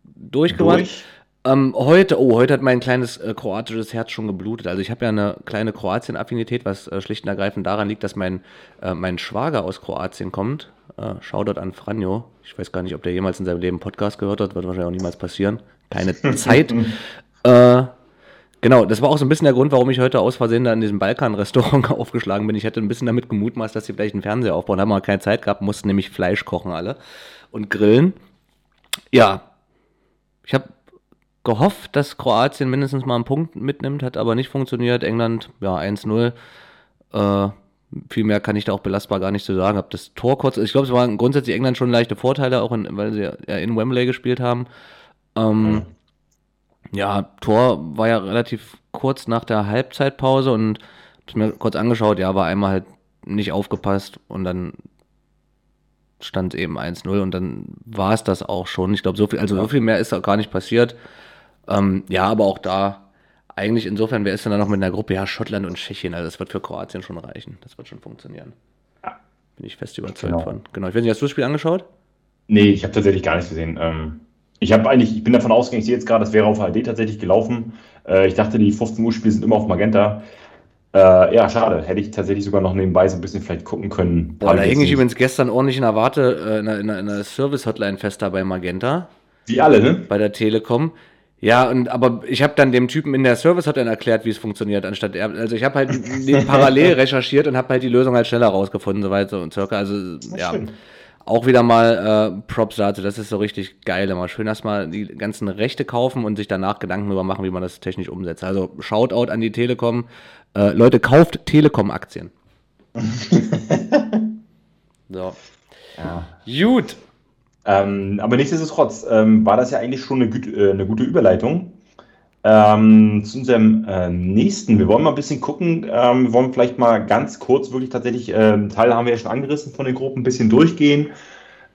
[SPEAKER 3] durchgemacht. Durch. Ähm, heute, oh, heute hat mein kleines äh, kroatisches Herz schon geblutet. Also ich habe ja eine kleine Kroatien-Affinität, was äh, schlicht und ergreifend daran liegt, dass mein, äh, mein Schwager aus Kroatien kommt. Äh, Shoutout an Franjo. Ich weiß gar nicht, ob der jemals in seinem Leben Podcast gehört hat, wird wahrscheinlich auch niemals passieren. Keine (laughs) Zeit. Äh, genau, das war auch so ein bisschen der Grund, warum ich heute aus Versehen da in diesem Balkan-Restaurant (laughs) aufgeschlagen bin. Ich hätte ein bisschen damit gemutmaßt, dass sie vielleicht einen Fernseher aufbauen. Haben wir keine Zeit gehabt, mussten nämlich Fleisch kochen alle und grillen. Ja, ich habe gehofft, dass Kroatien mindestens mal einen Punkt mitnimmt, hat aber nicht funktioniert. England, ja, 1-0. Äh, viel mehr kann ich da auch belastbar gar nicht zu sagen. Hab das Tor kurz, ich glaube, es waren grundsätzlich England schon leichte Vorteile, auch in, weil sie ja in Wembley gespielt haben. Ähm, mhm. Ja, Tor war ja relativ kurz nach der Halbzeitpause und hab's mir kurz angeschaut, ja, war einmal halt nicht aufgepasst und dann stand eben 1-0 und dann war es das auch schon. Ich glaube, so viel, also so viel mehr ist da gar nicht passiert. Ähm, ja, aber auch da eigentlich insofern, wer ist denn da noch mit einer Gruppe? Ja, Schottland und Tschechien. Also das wird für Kroatien schon reichen. Das wird schon funktionieren. Ja. Bin ich fest überzeugt genau. von. Genau. Ich weiß nicht, hast du das Spiel angeschaut?
[SPEAKER 2] Nee, ich habe tatsächlich gar nichts gesehen. Ähm, ich habe eigentlich, ich bin davon ausgegangen, ich sehe jetzt gerade, das wäre auf HD tatsächlich gelaufen. Äh, ich dachte, die 15 Uhr Spiele sind immer auf Magenta. Äh, ja, schade. Hätte ich tatsächlich sogar noch nebenbei so ein bisschen vielleicht gucken können.
[SPEAKER 3] Boah, da hing ich übrigens gestern ordentlich in der Warte, äh, in einer, einer Service-Hotline fest da bei Magenta.
[SPEAKER 2] Wie alle, ne?
[SPEAKER 3] Bei der Telekom. Ja, und aber ich habe dann dem Typen in der Service hat dann erklärt, wie es funktioniert, anstatt er. Also ich habe halt (laughs) parallel recherchiert und habe halt die Lösung halt schneller rausgefunden, so weiter und circa. Also ja, schön. auch wieder mal äh, Props dazu. Das ist so richtig geil. Immer schön erstmal die ganzen Rechte kaufen und sich danach Gedanken darüber machen, wie man das technisch umsetzt. Also Shoutout an die Telekom. Äh, Leute, kauft Telekom-Aktien. (laughs) so. Ja. Gut.
[SPEAKER 2] Ähm, aber nichtsdestotrotz ähm, war das ja eigentlich schon eine, äh, eine gute Überleitung ähm, zu unserem äh, nächsten. Wir wollen mal ein bisschen gucken. Ähm, wir wollen vielleicht mal ganz kurz wirklich tatsächlich, äh, Teil haben wir ja schon angerissen von den Gruppen, ein bisschen durchgehen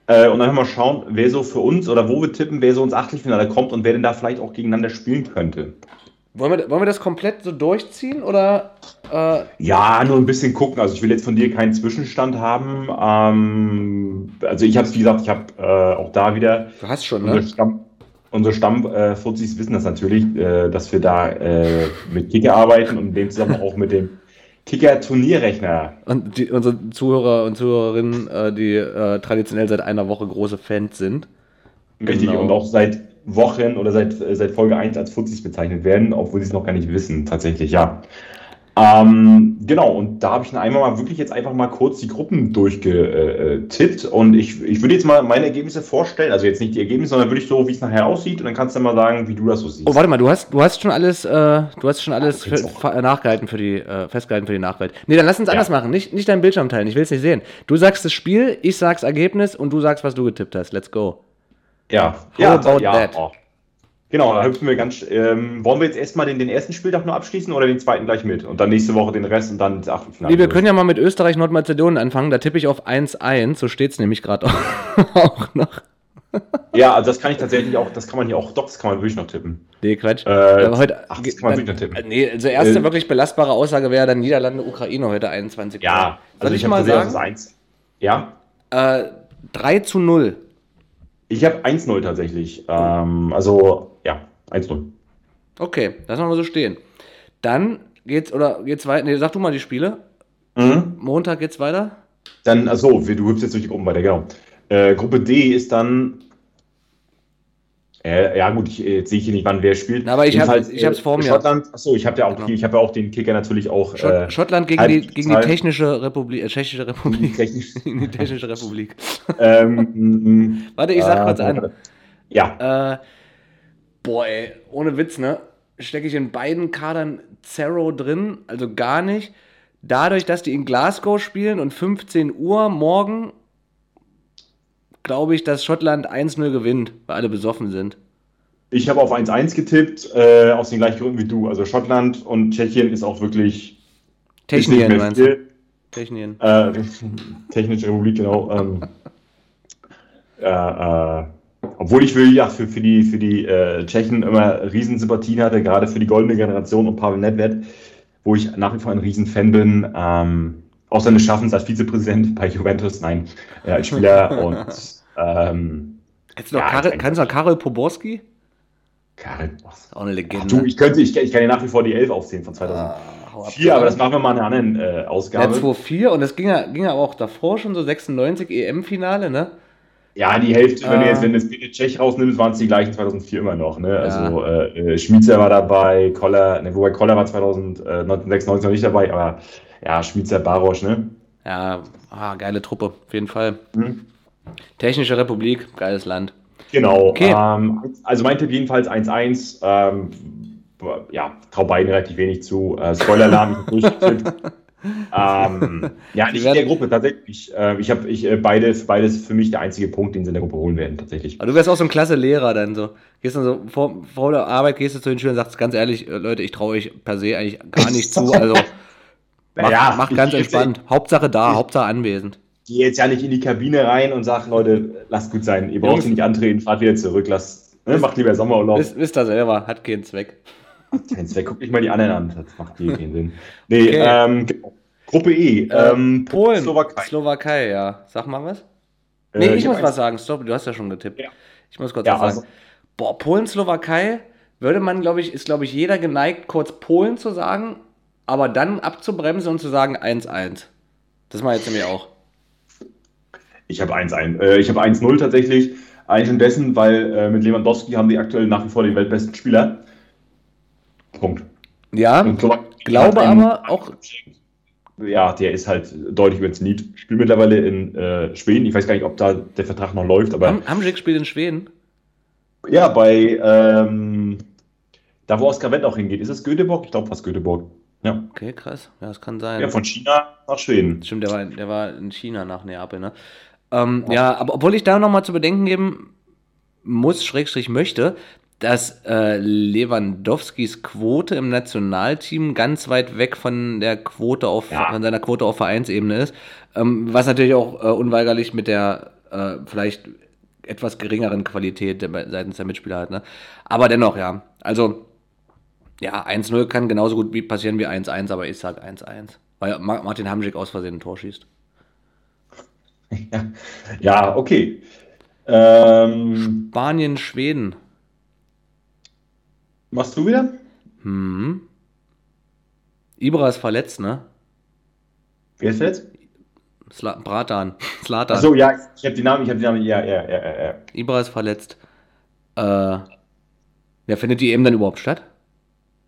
[SPEAKER 2] äh, und einfach mal schauen, wer so für uns oder wo wir tippen, wer so ins Achtelfinale kommt und wer denn da vielleicht auch gegeneinander spielen könnte.
[SPEAKER 3] Wollen wir, wollen wir das komplett so durchziehen oder?
[SPEAKER 2] Äh ja, nur ein bisschen gucken. Also ich will jetzt von dir keinen Zwischenstand haben. Ähm, also ich habe es, wie gesagt, ich habe äh, auch da wieder.
[SPEAKER 3] Du hast schon, ne?
[SPEAKER 2] Stamm, unsere Stammfuzis äh, wissen das natürlich, äh, dass wir da äh, mit Kicker arbeiten und in dem Zusammenhang auch mit dem Kicker-Turnierrechner.
[SPEAKER 3] Und die, unsere Zuhörer und Zuhörerinnen, äh, die traditionell seit einer Woche große Fans sind.
[SPEAKER 2] Richtig, genau. und auch seit Wochen oder seit, seit Folge 1 als Fuzis bezeichnet werden, obwohl sie es noch gar nicht wissen, tatsächlich, ja. Ähm, genau, und da habe ich dann einmal mal wirklich jetzt einfach mal kurz die Gruppen durchgetippt und ich, ich würde jetzt mal meine Ergebnisse vorstellen, also jetzt nicht die Ergebnisse, sondern würde ich so, wie es nachher aussieht und dann kannst du mal sagen, wie du das so siehst.
[SPEAKER 3] Oh, warte mal, du hast, du hast schon alles, äh, du hast schon alles für, nachgehalten für die, äh, festgehalten für die Nachwelt. Nee, dann lass uns ja. anders machen, nicht, nicht deinen Bildschirm teilen, ich will es nicht sehen. Du sagst das Spiel, ich sag's Ergebnis und du sagst, was du getippt hast. Let's go.
[SPEAKER 2] Ja, How ja, about ja, that? Oh. Genau, da hüpfen wir ganz. Ähm, wollen wir jetzt erstmal den, den ersten Spieltag nur abschließen oder den zweiten gleich mit? Und dann nächste Woche den Rest und dann das
[SPEAKER 3] Achtelfinale. Nee, wir können ja mal mit Österreich-Nordmazedonien anfangen. Da tippe ich auf 1-1. So steht es nämlich gerade (laughs) auch noch.
[SPEAKER 2] ja, also das kann ich tatsächlich auch, das kann man hier auch, doch, das kann man wirklich noch tippen.
[SPEAKER 3] Nee, Quatsch.
[SPEAKER 2] Äh, Aber heute, ach, das kann man wirklich noch tippen.
[SPEAKER 3] Nee, also erste äh, wirklich belastbare Aussage wäre dann Niederlande, Ukraine heute 21.
[SPEAKER 2] Ja,
[SPEAKER 3] Soll also ich, ich mal sagen?
[SPEAKER 2] 1. Ja?
[SPEAKER 3] Äh, 3 zu 0.
[SPEAKER 2] Ich habe 1-0 tatsächlich. Ähm, also, ja, 1-0.
[SPEAKER 3] Okay, lassen wir mal so stehen. Dann geht's, oder geht's weiter? Nee, sag du mal die Spiele. Mhm. Montag geht's weiter?
[SPEAKER 2] Dann, achso, du hüpfst jetzt durch die Gruppen weiter, genau. Äh, Gruppe D ist dann äh, ja, gut, ich, jetzt sehe ich hier nicht, wann wer spielt.
[SPEAKER 3] Na, aber ich habe es äh, vor mir.
[SPEAKER 2] Schottland, achso, ich habe ja, auch, genau. hab ja auch den Kicker natürlich auch.
[SPEAKER 3] Schott, äh, Schottland gegen, die, (laughs) (laughs) gegen die Technische Republik. Äh, Tschechische Republik. Technisch. gegen die Technische Republik. ähm, (laughs) Warte, ich sag äh, kurz an.
[SPEAKER 2] Ja.
[SPEAKER 3] Äh, boah, ey, ohne Witz, ne? Stecke ich in beiden Kadern Zero drin, also gar nicht. Dadurch, dass die in Glasgow spielen und 15 Uhr morgen glaube ich, dass Schottland 1-0 gewinnt, weil alle besoffen sind.
[SPEAKER 2] Ich habe auf 1-1 getippt, äh, aus den gleichen Gründen wie du. Also Schottland und Tschechien ist auch wirklich.
[SPEAKER 3] Technien, meinst du? Technien.
[SPEAKER 2] Äh, (laughs) Technische Republik, genau. Ähm, (laughs) äh, äh, obwohl ich will, ja, für, für die, für die äh, Tschechen immer Riesensympathien hatte, gerade für die goldene Generation und Pavel Nedved, wo ich nach wie vor ein Riesenfan bin. Ähm, auch seines Schaffens als Vizepräsident bei Juventus, nein, äh, als Spieler (laughs) und ähm,
[SPEAKER 3] Jetzt noch ja, Karel, kannst du noch Karel Poborski?
[SPEAKER 2] Karel, auch eine Legende. Ach, du, ich könnte, ich, ich kann dir nach wie vor die 11 aufzählen von 2004, ah, aber das machen wir mal in einer anderen äh, Ausgabe.
[SPEAKER 3] Ja, 2004 und das ging ja, ging ja auch davor schon so 96 EM-Finale, ne?
[SPEAKER 2] Ja, die Hälfte, wenn du jetzt, wenn du das Bitte Tschech rausnimmst, waren es die gleichen 2004 immer noch. Ne? Also ja. äh, Schmiedzer war dabei, Koller, ne, wobei Koller war 2096 noch nicht dabei, aber ja, Schmiedzer, Barosch, ne?
[SPEAKER 3] Ja, ah, geile Truppe, auf jeden Fall. Mhm. Technische Republik, geiles Land.
[SPEAKER 2] Genau. Okay. Ähm, also mein Tipp jedenfalls 1-1. Ähm, ja, trau beiden relativ wenig zu. Äh, Spoiler-Alarm. (laughs) ähm, ja, nicht in der Gruppe tatsächlich. Äh, ich habe ich, äh, beide, beides für mich der einzige Punkt, den sie in der Gruppe holen werden, tatsächlich.
[SPEAKER 3] Aber du wärst auch so ein klasse Lehrer dann so. Gehst dann so vor, vor der Arbeit, gehst du zu den Schülern und sagst ganz ehrlich, äh, Leute, ich traue euch per se eigentlich gar nicht zu. Also mach, (laughs) ja, mach ganz entspannt. Hauptsache da, ich, Hauptsache anwesend.
[SPEAKER 2] Geh jetzt ja nicht in die Kabine rein und sag, Leute, lasst gut sein. Ihr braucht nicht antreten, fahrt wieder zurück, lasst, ne, macht lieber Sommerurlaub.
[SPEAKER 3] Wisst, wisst ihr selber, hat keinen Zweck.
[SPEAKER 2] Hat keinen Zweck. Guck dich mal die anderen an. Das macht hier keinen Sinn. (laughs) Nee, okay. ähm, Gruppe E. Äh, ähm,
[SPEAKER 3] Polen, Slowakei. Slowakei, ja. Sag mal was. Äh, nee, äh, ich, ich muss was sagen. Stopp, du hast ja schon getippt. Ja. Ich muss kurz ja, was sagen. Also, Boah, Polen, Slowakei würde man, glaube ich, ist, glaube ich, jeder geneigt, kurz Polen zu sagen, aber dann abzubremsen und zu sagen 1-1. Das mache ich jetzt nämlich auch.
[SPEAKER 2] Ich habe 1-1. Äh, ich habe 1-0 tatsächlich. Eigentlich schon dessen, weil äh, mit Lewandowski haben die aktuell nach wie vor den weltbesten Spieler. Punkt.
[SPEAKER 3] Ja, glaube aber auch
[SPEAKER 2] ja, der ist halt deutlich über den Zenit. Spielt mittlerweile in äh, Schweden. Ich weiß gar nicht, ob da der Vertrag noch läuft. Aber
[SPEAKER 3] Ham Hamsik spielt in Schweden?
[SPEAKER 2] Ja, bei ähm, da, wo Oskar Wendt auch hingeht. Ist es Göteborg? Ich glaube fast Göteborg. Ja.
[SPEAKER 3] Okay, krass. Ja, das kann sein.
[SPEAKER 2] Ja, von China nach Schweden.
[SPEAKER 3] Stimmt, der war, der war in China nach Neapel, ne? Ähm, ja. ja, aber obwohl ich da nochmal zu bedenken geben muss, Schrägstrich möchte, dass äh, Lewandowskis Quote im Nationalteam ganz weit weg von der Quote auf ja. von seiner Quote auf Vereinsebene ist, ähm, was natürlich auch äh, unweigerlich mit der äh, vielleicht etwas geringeren Qualität seitens der Mitspieler hat. Ne? Aber dennoch, ja. Also, ja, 1-0 kann genauso gut passieren wie 1-1, aber ich sag 1-1. Weil Martin Hamschick aus Versehen ein Tor schießt.
[SPEAKER 2] Ja, (laughs) ja okay. Ähm,
[SPEAKER 3] Spanien, Schweden.
[SPEAKER 2] Machst du wieder?
[SPEAKER 3] Hm. Ibra ist verletzt, ne?
[SPEAKER 2] Wer ist verletzt?
[SPEAKER 3] Sla Bratan. (laughs) Slatan.
[SPEAKER 2] Achso, ja, ich habe die Namen, ich habe die Namen, ja, ja, ja, ja.
[SPEAKER 3] Ibra ist verletzt. Äh, ja, findet die eben dann überhaupt statt?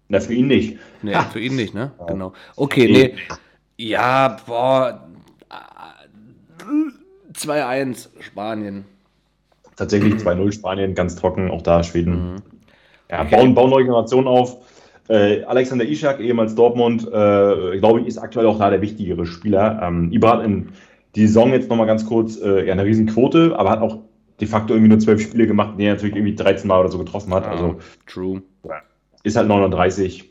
[SPEAKER 2] Na, für ihn nicht.
[SPEAKER 3] Nee, ha. für ihn nicht, ne? Ja. Genau. Okay, nee. Ja, boah. 2-1 Spanien.
[SPEAKER 2] Tatsächlich 2-0 Spanien, ganz trocken, auch da Schweden. Mhm. Ja, okay. bauen, bauen neue Generationen auf. Äh, Alexander Ishak, ehemals Dortmund, äh, glaube ich, ist aktuell auch da der wichtigere Spieler. Ähm, Ibra hat in die Saison jetzt nochmal ganz kurz äh, ja, eine Riesenquote, aber hat auch de facto irgendwie nur zwölf Spiele gemacht, die er natürlich irgendwie 13 Mal oder so getroffen hat. Ah, also
[SPEAKER 3] true.
[SPEAKER 2] Ist halt 39.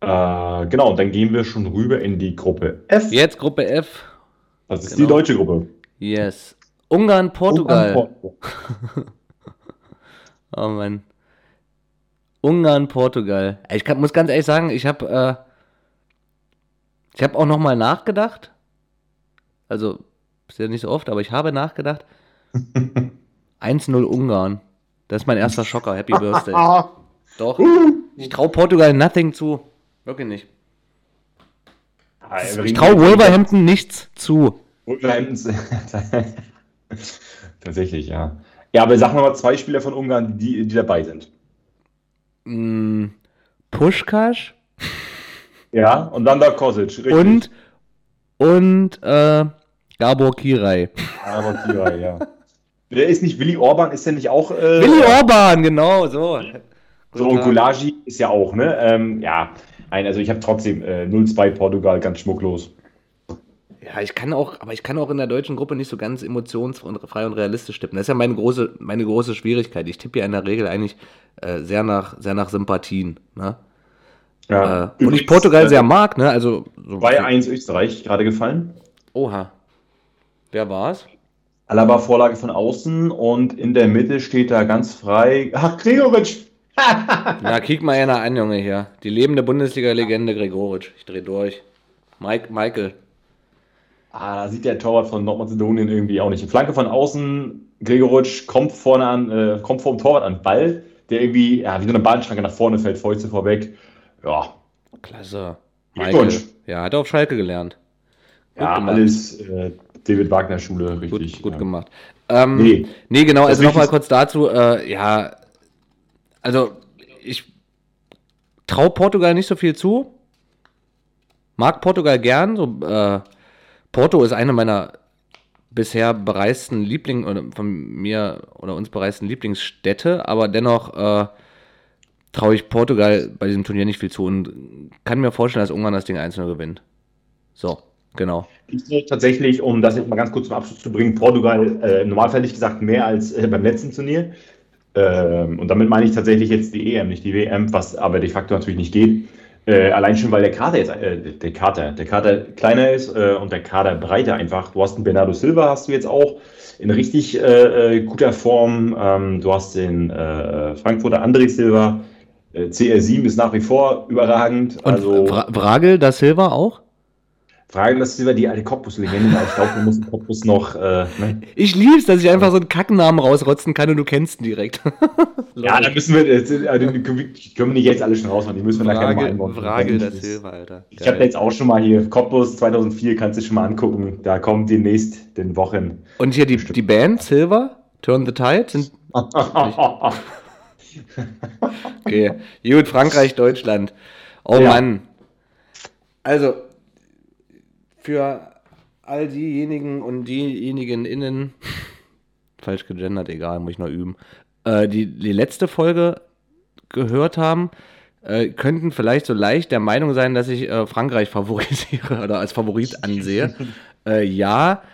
[SPEAKER 2] Äh, genau, und dann gehen wir schon rüber in die Gruppe F.
[SPEAKER 3] Jetzt Gruppe F.
[SPEAKER 2] Das ist genau. die deutsche Gruppe.
[SPEAKER 3] Yes. Ungarn, Portugal. Ungarn, Portugal. (laughs) oh Mann. Ungarn, Portugal. Ich kann, muss ganz ehrlich sagen, ich habe äh, ich habe auch noch mal nachgedacht. Also ist ja nicht so oft, aber ich habe nachgedacht. (laughs) 1-0 Ungarn. Das ist mein erster Schocker. Happy Birthday. (laughs) Doch. Ich traue Portugal nothing zu. Wirklich nicht. Ich traue Wolverhampton nichts zu. Wolverhampton. (laughs)
[SPEAKER 2] Tatsächlich, ja. Ja, aber sag mal zwei Spieler von Ungarn, die, die dabei sind.
[SPEAKER 3] Mm, Pushkash. (laughs)
[SPEAKER 2] Ja, und dann da Kosic.
[SPEAKER 3] Richtig. Und, und äh, Gabor Kirai.
[SPEAKER 2] Gabor Kirai, ja. Der ist nicht Willi Orban, ist der nicht auch.
[SPEAKER 3] Äh, Willi Orban, genau, so.
[SPEAKER 2] So, und Gulagi ist ja auch, ne? Ähm, ja, nein, also ich habe trotzdem äh, 0-2 Portugal, ganz schmucklos.
[SPEAKER 3] Ja, ich kann auch, aber ich kann auch in der deutschen Gruppe nicht so ganz emotionsfrei und realistisch tippen. Das ist ja meine große, meine große Schwierigkeit. Ich tippe ja in der Regel eigentlich äh, sehr, nach, sehr nach Sympathien. Ne? Ja, äh, und ich Portugal äh, sehr mag, ne? Also,
[SPEAKER 2] so 2-1 Österreich gerade gefallen.
[SPEAKER 3] Oha. Wer war's?
[SPEAKER 2] Alaba Vorlage von außen und in der Mitte steht da ganz frei. Ach, Gregoritsch!
[SPEAKER 3] Na, kick mal einer an, Junge, hier. Die lebende Bundesliga-Legende Gregoritsch. Ich dreh durch. Mike, Michael.
[SPEAKER 2] Ah, da sieht der Torwart von Nordmazedonien irgendwie auch nicht. Eine Flanke von außen, Gregoritsch kommt vorne an, äh, kommt vor dem Torwart an Ball, der irgendwie, ja, wie so eine Bahnschranke nach vorne fällt, Fäuste vorweg. Ja.
[SPEAKER 3] Klasse. Michael. Ja, hat auf Schalke gelernt.
[SPEAKER 2] Gut ja, gemacht. alles äh, David Wagner Schule,
[SPEAKER 3] richtig. Gut, gut ja. gemacht. Ähm, nee. nee, genau, also nochmal kurz dazu, äh, ja, also ich traue Portugal nicht so viel zu. Mag Portugal gern, so äh, Porto ist eine meiner bisher bereisten Liebling oder von mir oder uns bereisten Lieblingsstädte, aber dennoch äh, traue ich Portugal bei diesem Turnier nicht viel zu und kann mir vorstellen, dass Ungarn das Ding 1-0 gewinnt. So, genau.
[SPEAKER 2] Ich tatsächlich, um das jetzt mal ganz kurz zum Abschluss zu bringen, Portugal äh, im gesagt mehr als äh, beim letzten Turnier. Ähm, und damit meine ich tatsächlich jetzt die EM, nicht die WM, was aber de facto natürlich nicht geht. Äh, allein schon, weil der Kader jetzt, äh, der Kader, der Kader kleiner ist äh, und der Kader breiter einfach. Du hast einen Bernardo Silva, hast du jetzt auch in richtig äh, äh, guter Form. Ähm, du hast den äh, Frankfurter André Silva. CR7 ist nach wie vor überragend.
[SPEAKER 3] Und also, Vragel da Silva auch?
[SPEAKER 2] Fragen, das ist über die alte Cottbus-Legende, aber ich glaube, wir müssen Cottbus noch. Äh,
[SPEAKER 3] ne? Ich lieb's, dass ich einfach so einen Kacknamen rausrotzen kann und du kennst ihn direkt. (laughs)
[SPEAKER 2] ja, dann müssen wir, äh, also, können wir nicht jetzt alle schon rausmachen, die müssen wir
[SPEAKER 3] Frage, nachher mal einbauen. Frage das Silber, Alter.
[SPEAKER 2] Ich habe jetzt auch schon mal hier Cottbus 2004, kannst du schon mal angucken, da kommt demnächst den Wochen.
[SPEAKER 3] Und hier die, die Band Silver, Turn the Tide, sind. (laughs) okay, gut, Frankreich, Deutschland. Oh ja. Mann. Also, für all diejenigen und diejenigen innen, (laughs) falsch gegendert, egal, muss ich noch üben, äh, die die letzte Folge gehört haben, äh, könnten vielleicht so leicht der Meinung sein, dass ich äh, Frankreich favorisiere (laughs) oder als Favorit ansehe. (laughs) Äh, ja,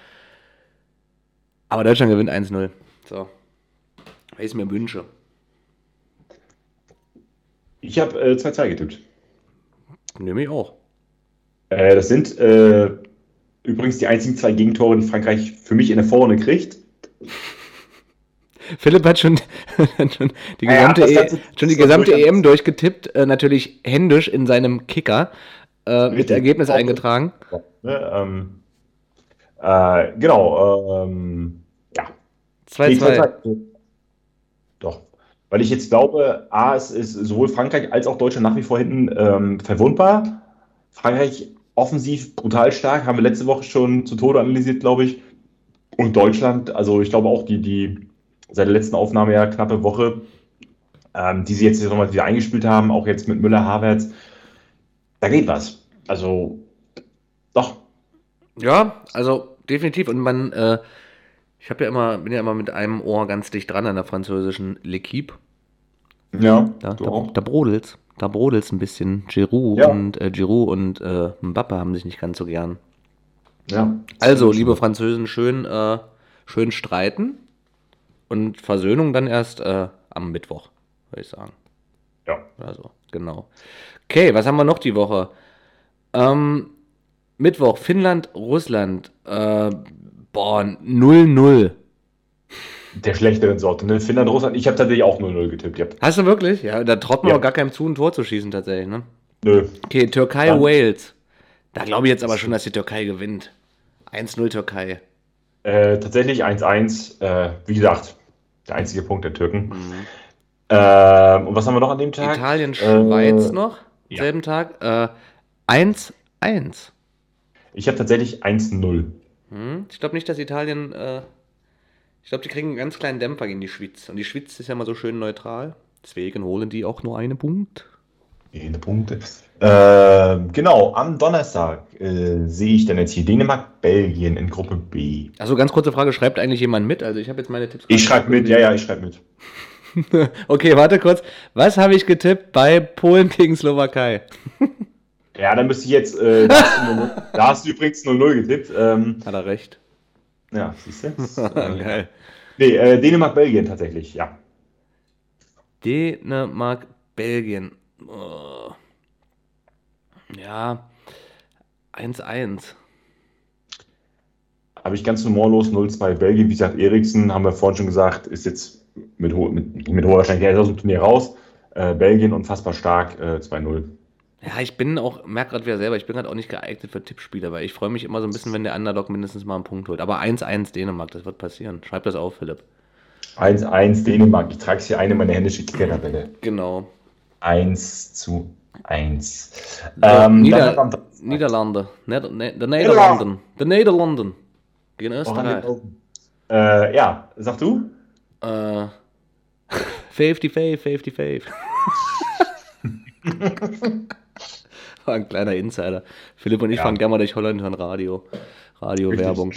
[SPEAKER 3] aber Deutschland gewinnt 1-0. So. Weil ich es mir wünsche.
[SPEAKER 2] Ich habe 2-2 äh, getippt.
[SPEAKER 3] Nehme ich auch.
[SPEAKER 2] Äh, das sind äh, übrigens die einzigen zwei Gegentore, die Frankreich für mich in der Vorrunde kriegt.
[SPEAKER 3] Philipp hat schon, (laughs) schon die gesamte, ja, e schon die gesamte EM durchgetippt, äh, natürlich händisch in seinem Kicker äh, mit Ergebnis auch, eingetragen.
[SPEAKER 2] Ne, ähm, äh, genau, ähm, ja.
[SPEAKER 3] 2-2.
[SPEAKER 2] Doch. Weil ich jetzt glaube, A, es ist sowohl Frankreich als auch Deutschland nach wie vor hinten ähm, verwundbar. Frankreich offensiv brutal stark, haben wir letzte Woche schon zu Tode analysiert, glaube ich. Und Deutschland, also ich glaube auch die, die seit der letzten Aufnahme ja knappe Woche, ähm, die sie jetzt nochmal wieder eingespielt haben, auch jetzt mit Müller, Havertz, da geht was. Also doch.
[SPEAKER 3] Ja, also definitiv. Und man, äh, ich habe ja immer, bin ja immer mit einem Ohr ganz dicht dran an der französischen L'Equipe.
[SPEAKER 2] Ja,
[SPEAKER 3] ja da, da brodelt's. Da brodelt es ein bisschen. Giroud ja. und äh, Giroud und äh, Mbappe haben sich nicht ganz so gern.
[SPEAKER 2] Ja.
[SPEAKER 3] Also, liebe Französen, schön, äh, schön streiten und Versöhnung dann erst äh, am Mittwoch, würde ich sagen.
[SPEAKER 2] Ja.
[SPEAKER 3] Also, genau. Okay, was haben wir noch die Woche? Ähm, Mittwoch, Finnland, Russland. Äh, boah, 0-0
[SPEAKER 2] der schlechteren Sorte. Ne? Finnland, Russland, ich habe tatsächlich auch 0-0 getippt. Ja.
[SPEAKER 3] Hast du wirklich? Ja, da traut man ja. auch gar keinem zu, ein Tor zu schießen tatsächlich, ne?
[SPEAKER 2] Nö.
[SPEAKER 3] Okay, Türkei, Dann. Wales. Da glaube ich jetzt aber schon, dass die Türkei gewinnt. 1-0 Türkei.
[SPEAKER 2] Äh, tatsächlich 1-1. Äh, wie gesagt, der einzige Punkt der Türken. Mhm. Äh, und was haben wir noch an dem Tag?
[SPEAKER 3] Italien, Schweiz äh, noch, ja. selben Tag. 1-1. Äh,
[SPEAKER 2] ich habe tatsächlich 1-0.
[SPEAKER 3] Hm? Ich glaube nicht, dass Italien äh, ich glaube, die kriegen einen ganz kleinen Dämpfer gegen die Schweiz. Und die Schweiz ist ja mal so schön neutral. Deswegen holen die auch nur einen Punkt.
[SPEAKER 2] Eine Punkte. Äh, genau, am Donnerstag äh, sehe ich dann jetzt hier Dänemark, Belgien in Gruppe B.
[SPEAKER 3] Also ganz kurze Frage, schreibt eigentlich jemand mit? Also ich habe jetzt meine Tipps.
[SPEAKER 2] Ich schreibe mit, ja, ja, ich schreibe mit. (laughs)
[SPEAKER 3] okay, warte kurz. Was habe ich getippt bei Polen gegen Slowakei? (laughs)
[SPEAKER 2] ja, dann müsste ich jetzt, äh, da, hast du, da, hast du, übrigens 0-0 getippt. Ähm,
[SPEAKER 3] Hat er recht.
[SPEAKER 2] Ja, siehst du? (laughs) Geil. Nee, äh, Dänemark, Belgien tatsächlich, ja.
[SPEAKER 3] Dänemark, Belgien. Oh. Ja, 1-1.
[SPEAKER 2] Habe ich ganz normallos 0-2 Belgien. Wie gesagt, Eriksen, haben wir vorhin schon gesagt, ist jetzt mit, ho mit, mit hoher Wahrscheinlichkeit aus dem Turnier raus. Äh, Belgien unfassbar stark, äh, 2-0.
[SPEAKER 3] Ja, ich bin auch, merke gerade wieder selber, ich bin gerade auch nicht geeignet für Tippspieler, weil ich freue mich immer so ein bisschen, wenn der Underdog mindestens mal einen Punkt holt. Aber 1-1 Dänemark, das wird passieren. Schreib das auf, Philipp.
[SPEAKER 2] 1-1 Dänemark. Ich trage hier eine meiner händischen Kickertabelle.
[SPEAKER 3] Genau.
[SPEAKER 2] 1 zu 1.
[SPEAKER 3] Ähm, Nieder Niederlande. Nieder ne der Niederlanden. Der Niederlanden. Gegen Österreich.
[SPEAKER 2] Äh, ja, sag du?
[SPEAKER 3] Äh, (laughs) 50-5, 50-5. (laughs) (laughs) War ein kleiner Insider. Philipp und ich ja. fahren gerne mal durch Holland hören Radio. Radiowerbung.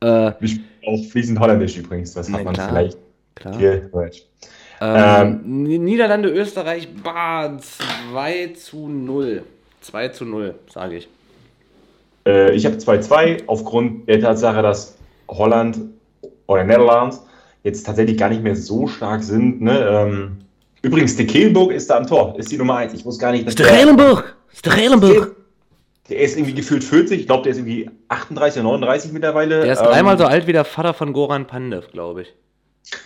[SPEAKER 2] Äh, ich auch fließend Holländisch übrigens, das hat man klar, vielleicht
[SPEAKER 3] klar. hier Deutsch. Ähm, ähm, Niederlande, Österreich, bah, 2 zu 0. 2 zu 0, sage ich.
[SPEAKER 2] Äh, ich habe 2-2 aufgrund der Tatsache, dass Holland oder Netherlands jetzt tatsächlich gar nicht mehr so stark sind. Ne? Ähm, übrigens, de Keelburg ist da am Tor, ist die Nummer 1. Ich wusste gar nicht,
[SPEAKER 3] dass Sterelenburg! Sterelenburg!
[SPEAKER 2] Der ist irgendwie gefühlt 40, ich glaube, der ist irgendwie 38 oder 39 mittlerweile.
[SPEAKER 3] Der ist ähm, dreimal so alt wie der Vater von Goran Pandev, glaube ich.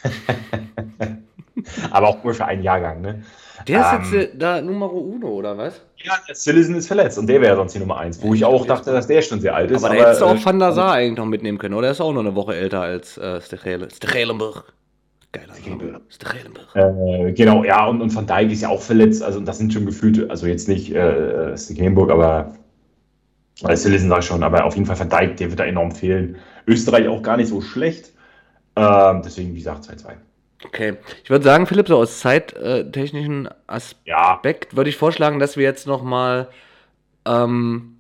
[SPEAKER 3] (laughs)
[SPEAKER 2] Aber auch nur für einen Jahrgang, ne?
[SPEAKER 3] Der ist ähm, jetzt da Numero Uno, oder was?
[SPEAKER 2] Ja, der Citizen ist verletzt und der wäre sonst die Nummer 1, wo ich auch dachte, dass der schon sehr alt ist.
[SPEAKER 3] Aber, aber da hättest du auch äh, Van der Sar eigentlich noch mitnehmen können, oder? Der ist auch noch eine Woche älter als äh, Stechelenburg. Geiler
[SPEAKER 2] Stechelenburg. Äh, genau, ja, und, und Van Dijk ist ja auch verletzt, also das sind schon gefühlte, also jetzt nicht äh, Stechelenburg, aber äh, Citizen sag ich schon, aber auf jeden Fall Van Dijk, der wird da enorm fehlen. Österreich auch gar nicht so schlecht, äh, deswegen, wie gesagt, 2-2.
[SPEAKER 3] Okay, ich würde sagen, Philipp, so aus zeittechnischen Aspekt ja. würde ich vorschlagen, dass wir jetzt nochmal ähm,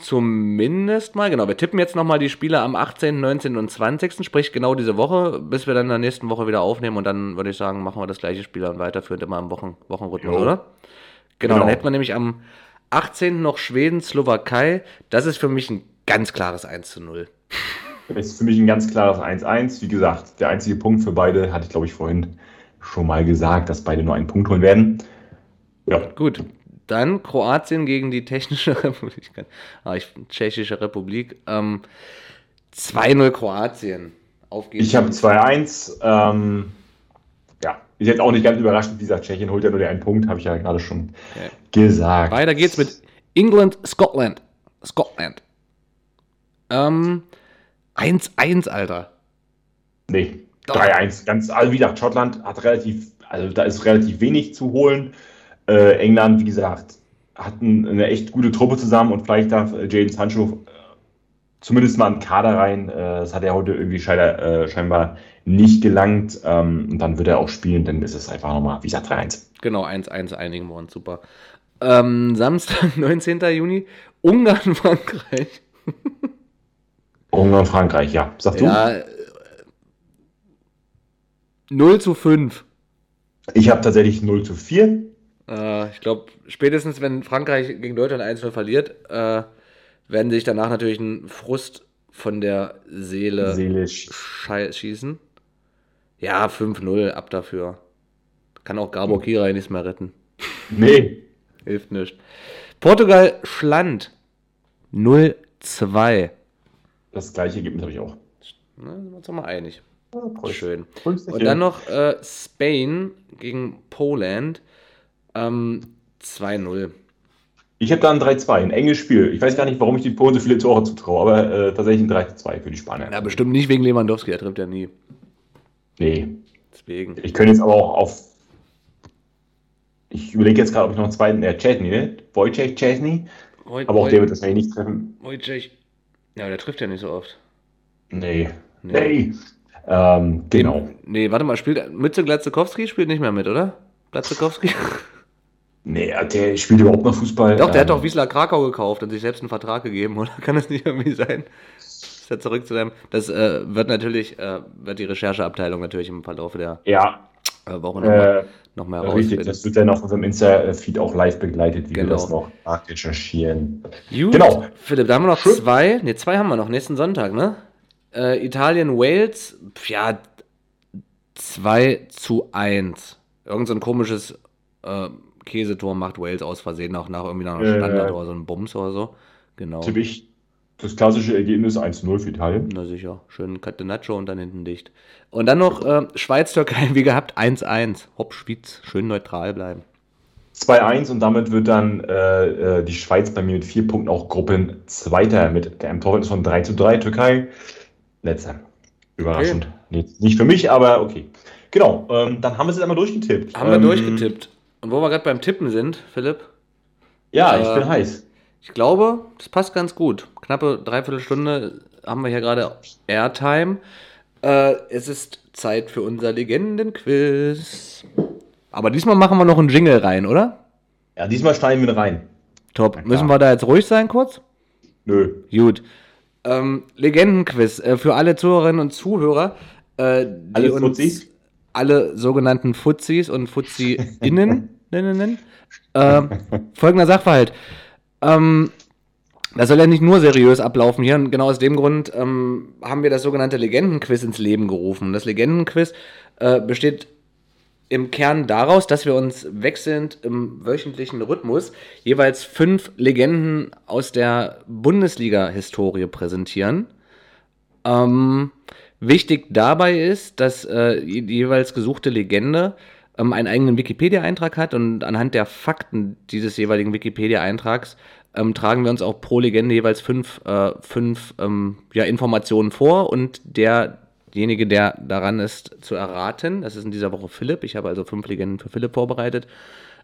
[SPEAKER 3] zumindest mal, genau, wir tippen jetzt nochmal die Spiele am 18., 19. und 20., sprich genau diese Woche, bis wir dann in der nächsten Woche wieder aufnehmen und dann würde ich sagen, machen wir das gleiche Spiel dann weiterführend immer im Wochen, Wochenrhythmus, jo. oder? Genau, genau, dann hätten wir nämlich am 18. noch Schweden, Slowakei. Das ist für mich ein ganz klares 1 zu 0.
[SPEAKER 2] Das ist für mich ein ganz klares 1-1. Wie gesagt, der einzige Punkt für beide hatte ich, glaube ich, vorhin schon mal gesagt, dass beide nur einen Punkt holen werden.
[SPEAKER 3] Ja. Gut. Dann Kroatien gegen die Technische (laughs) Republik. Ah, ich, Tschechische Republik. Ähm, 2-0 Kroatien.
[SPEAKER 2] Auf geht's. Ich habe 2-1. Ähm, ja, ist jetzt auch nicht ganz überraschend. Wie gesagt, Tschechien holt ja nur den einen Punkt, habe ich ja gerade schon okay. gesagt.
[SPEAKER 3] Weiter geht's mit England, Scotland. Scotland. Ähm, 1-1, Alter.
[SPEAKER 2] Nee, 3-1. Ganz, also wie gesagt, Schottland hat relativ, also da ist relativ wenig zu holen. Äh, England, wie gesagt, hat ein, eine echt gute Truppe zusammen und vielleicht darf äh, Jaden Sancho äh, zumindest mal einen Kader rein. Äh, das hat er heute irgendwie scheinbar, scheinbar nicht gelangt. Ähm, und dann wird er auch spielen, dann ist es einfach nochmal, wie gesagt, 3-1.
[SPEAKER 3] Genau, 1-1 einigen wir uns, super. Ähm, Samstag, (laughs) 19. Juni, Ungarn, (laughs) Frankreich.
[SPEAKER 2] Ungarn, Frankreich, ja. Sag ja, du?
[SPEAKER 3] 0 zu 5.
[SPEAKER 2] Ich habe tatsächlich 0 zu 4.
[SPEAKER 3] Äh, ich glaube, spätestens wenn Frankreich gegen Deutschland 1-0 verliert, äh, werden sich danach natürlich ein Frust von der Seele Seelisch. schießen. Ja, 5-0, ab dafür. Kann auch Gabor hm. Kirai nichts mehr retten.
[SPEAKER 2] Nee. (laughs)
[SPEAKER 3] Hilft nicht. Portugal, Schland. 0-2
[SPEAKER 2] das gleiche Ergebnis habe ich auch.
[SPEAKER 3] Na, sind wir uns mal einig. Ja, Schön. Und dann noch äh, Spain gegen Poland. Ähm, 2-0.
[SPEAKER 2] Ich habe da ein 3-2, ein enges Spiel. Ich weiß gar nicht, warum ich die Polen so viele Tore zutraue, aber äh, tatsächlich ein 3-2 für die Spanier.
[SPEAKER 3] Ja, bestimmt nicht wegen Lewandowski, er trifft ja nie.
[SPEAKER 2] Nee. Deswegen. Ich könnte jetzt aber auch auf. Ich überlege jetzt gerade, ob ich noch einen zweiten. Äh, Chesney, ne? Wojciech Chesney. aber auch der wird das eigentlich nicht treffen.
[SPEAKER 3] Wojciech ja, der trifft ja nicht so oft.
[SPEAKER 2] Nee. Nee. nee. Ähm, genau.
[SPEAKER 3] Nee, warte mal, spielt Mütze Glatzekowski spielt nicht mehr mit, oder? Glatzekowski?
[SPEAKER 2] Nee, der spielt überhaupt noch Fußball.
[SPEAKER 3] Doch, der ähm, hat doch Wiesla Krakau gekauft und sich selbst einen Vertrag gegeben, oder? Kann das nicht irgendwie sein? Ist ja zurück zu dem. Das äh, wird natürlich, äh, wird die Rechercheabteilung natürlich im Verlauf der
[SPEAKER 2] ja.
[SPEAKER 3] äh, Woche nochmal noch mal
[SPEAKER 2] äh, Richtig, das wird dann auf unserem Insta-Feed auch live begleitet, wie genau. wir das noch nachrecherchieren.
[SPEAKER 3] Gut, genau. Philipp, da haben wir noch Schön. zwei. Ne, zwei haben wir noch, nächsten Sonntag, ne? Äh, Italien, Wales, ja, 2 zu 1. Irgend so ein komisches äh, Käsetor macht Wales aus Versehen auch nach irgendwie nach einem Standard oder so ein Bums oder so. Genau.
[SPEAKER 2] Tipp ich das klassische Ergebnis 1-0 für Italien.
[SPEAKER 3] Na sicher. Schön Catenaccio und dann hinten dicht. Und dann noch äh, Schweiz-Türkei, (laughs) wie gehabt, 1-1. Hopp, Schwyz, schön neutral bleiben.
[SPEAKER 2] 2-1 und damit wird dann äh, äh, die Schweiz bei mir mit vier Punkten auch Gruppenzweiter mit einem Torwart von 3 zu 3. Türkei, letzter. Überraschend. Okay. Nee, nicht für mich, aber okay. Genau, ähm, dann haben wir es jetzt einmal durchgetippt.
[SPEAKER 3] Haben ähm, wir durchgetippt. Und wo wir gerade beim Tippen sind, Philipp?
[SPEAKER 2] Ja, äh, ich bin heiß.
[SPEAKER 3] Ich glaube, das passt ganz gut. Knappe Dreiviertelstunde haben wir hier gerade Airtime. Äh, es ist Zeit für unser Legendenquiz. Aber diesmal machen wir noch einen Jingle rein, oder?
[SPEAKER 2] Ja, diesmal schneiden wir rein.
[SPEAKER 3] Top. Müssen wir da jetzt ruhig sein kurz?
[SPEAKER 2] Nö.
[SPEAKER 3] Gut. Ähm, Legendenquiz äh, für alle Zuhörerinnen und Zuhörer. Äh,
[SPEAKER 2] alle Fuzis?
[SPEAKER 3] Alle sogenannten Fuzis und Fuzzi-Innen (laughs) nennen. Äh, folgender Sachverhalt. Ähm, das soll ja nicht nur seriös ablaufen hier. Und genau aus dem Grund ähm, haben wir das sogenannte Legendenquiz ins Leben gerufen. Das Legendenquiz äh, besteht im Kern daraus, dass wir uns wechselnd im wöchentlichen Rhythmus jeweils fünf Legenden aus der Bundesliga-Historie präsentieren. Ähm, wichtig dabei ist, dass äh, die jeweils gesuchte Legende ähm, einen eigenen Wikipedia-Eintrag hat und anhand der Fakten dieses jeweiligen Wikipedia-Eintrags ähm, tragen wir uns auch pro Legende jeweils fünf, äh, fünf ähm, ja, Informationen vor und derjenige, der daran ist zu erraten, das ist in dieser Woche Philipp, ich habe also fünf Legenden für Philipp vorbereitet,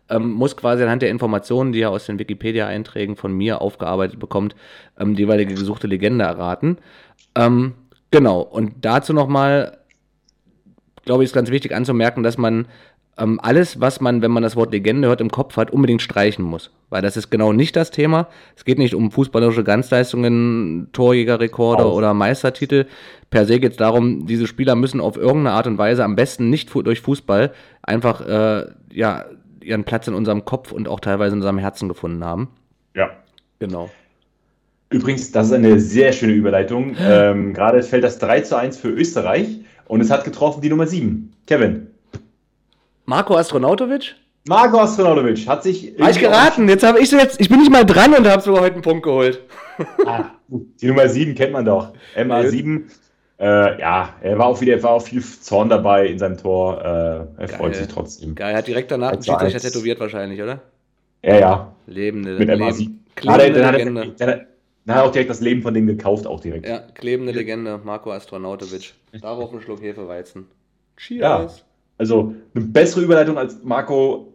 [SPEAKER 3] ähm, muss quasi anhand der Informationen, die er aus den Wikipedia-Einträgen von mir aufgearbeitet bekommt, ähm, die jeweilige gesuchte Legende erraten. Genau, und dazu nochmal, glaube ich, ist ganz wichtig anzumerken, dass man ähm, alles, was man, wenn man das Wort Legende hört, im Kopf hat, unbedingt streichen muss. Weil das ist genau nicht das Thema. Es geht nicht um fußballerische Ganzleistungen, Torjägerrekorde Auf. oder Meistertitel. Per se geht es darum, diese Spieler müssen auf irgendeine Art und Weise, am besten nicht durch Fußball, einfach äh, ja, ihren Platz in unserem Kopf und auch teilweise in unserem Herzen gefunden haben.
[SPEAKER 2] Ja. Genau. Übrigens, das ist eine sehr schöne Überleitung. ähm, Gerade fällt das 3 zu 1 für Österreich und es hat getroffen die Nummer 7. Kevin.
[SPEAKER 3] Marco Astronautovic?
[SPEAKER 2] Marco Astronautovic hat sich.
[SPEAKER 3] Habe ich geraten. Jetzt habe ich so jetzt. Ich bin nicht mal dran und habe sogar heute einen Punkt geholt.
[SPEAKER 2] Ah, die Nummer 7 kennt man doch. MA7. Äh, ja, er war auch wieder, war auch viel Zorn dabei in seinem Tor. Äh, er Geil. freut sich trotzdem.
[SPEAKER 3] Geil, er hat direkt danach einen Schiedsrichter tätowiert wahrscheinlich, oder?
[SPEAKER 2] Ja, ja.
[SPEAKER 3] Lebende
[SPEAKER 2] Mit MA7. Klebende dann, Legende. Er auch direkt das Leben von dem gekauft, auch direkt.
[SPEAKER 3] Ja, klebende Legende, Marco Astronautovic. Darauf ein Schluck Hefeweizen.
[SPEAKER 2] Cheers. Ja. Also eine bessere Überleitung als Marco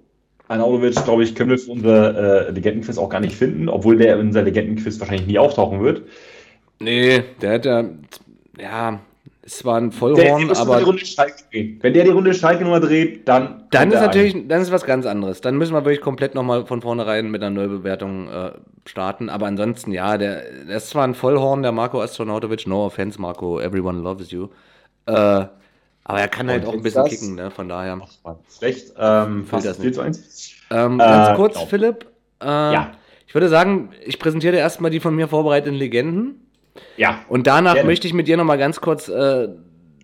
[SPEAKER 2] Arnautovic, glaube ich, können wir für unser äh, Legendenquiz auch gar nicht finden, obwohl der in unser Legendenquiz wahrscheinlich nie auftauchen wird.
[SPEAKER 3] Nee, der ja, ja, es war ein Vollhorn, der, aber.
[SPEAKER 2] Wenn der die Runde Schalke nochmal dreht, dann.
[SPEAKER 3] Dann ist natürlich, ein. dann ist was ganz anderes. Dann müssen wir wirklich komplett nochmal von vornherein mit einer Neubewertung äh, starten. Aber ansonsten, ja, der, der ist zwar ein Vollhorn, der Marco Astronautovic, no offense, Marco, everyone loves you. Äh, aber er kann halt auch ein bisschen das? kicken, ne? von daher.
[SPEAKER 2] Ach, schlecht. Ähm, fast das 4 zu
[SPEAKER 3] 1. Ähm, ganz äh, kurz, genau. Philipp. Äh, ja. Ich würde sagen, ich präsentiere erstmal die von mir vorbereiteten Legenden.
[SPEAKER 2] Ja.
[SPEAKER 3] Und danach gerne. möchte ich mit dir nochmal ganz kurz äh,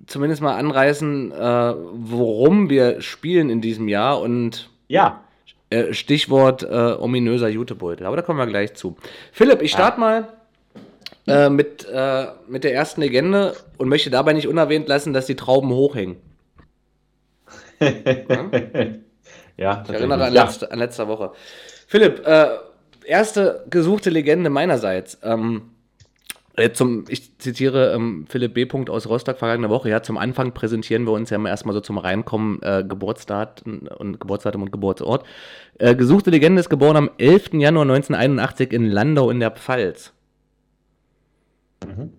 [SPEAKER 3] zumindest mal anreißen, äh, worum wir spielen in diesem Jahr und
[SPEAKER 2] ja.
[SPEAKER 3] Äh, Stichwort äh, ominöser Jutebeutel. Aber da kommen wir gleich zu. Philipp, ich starte ja. mal äh, mit, äh, mit der ersten Legende und möchte dabei nicht unerwähnt lassen, dass die Trauben hochhängen.
[SPEAKER 2] ja? (laughs) ja
[SPEAKER 3] ich erinnere an, ja. letzte, an letzter Woche. Philipp, erste gesuchte Legende meinerseits. Ähm, äh, zum, ich zitiere ähm, Philipp B. aus Rostock vergangene Woche. Ja, zum Anfang präsentieren wir uns ja erstmal so zum Reinkommen äh, Geburtsdatum und Geburtsdatum und Geburtsort. Äh, gesuchte Legende ist geboren am 11. Januar 1981 in Landau in der Pfalz. Mhm.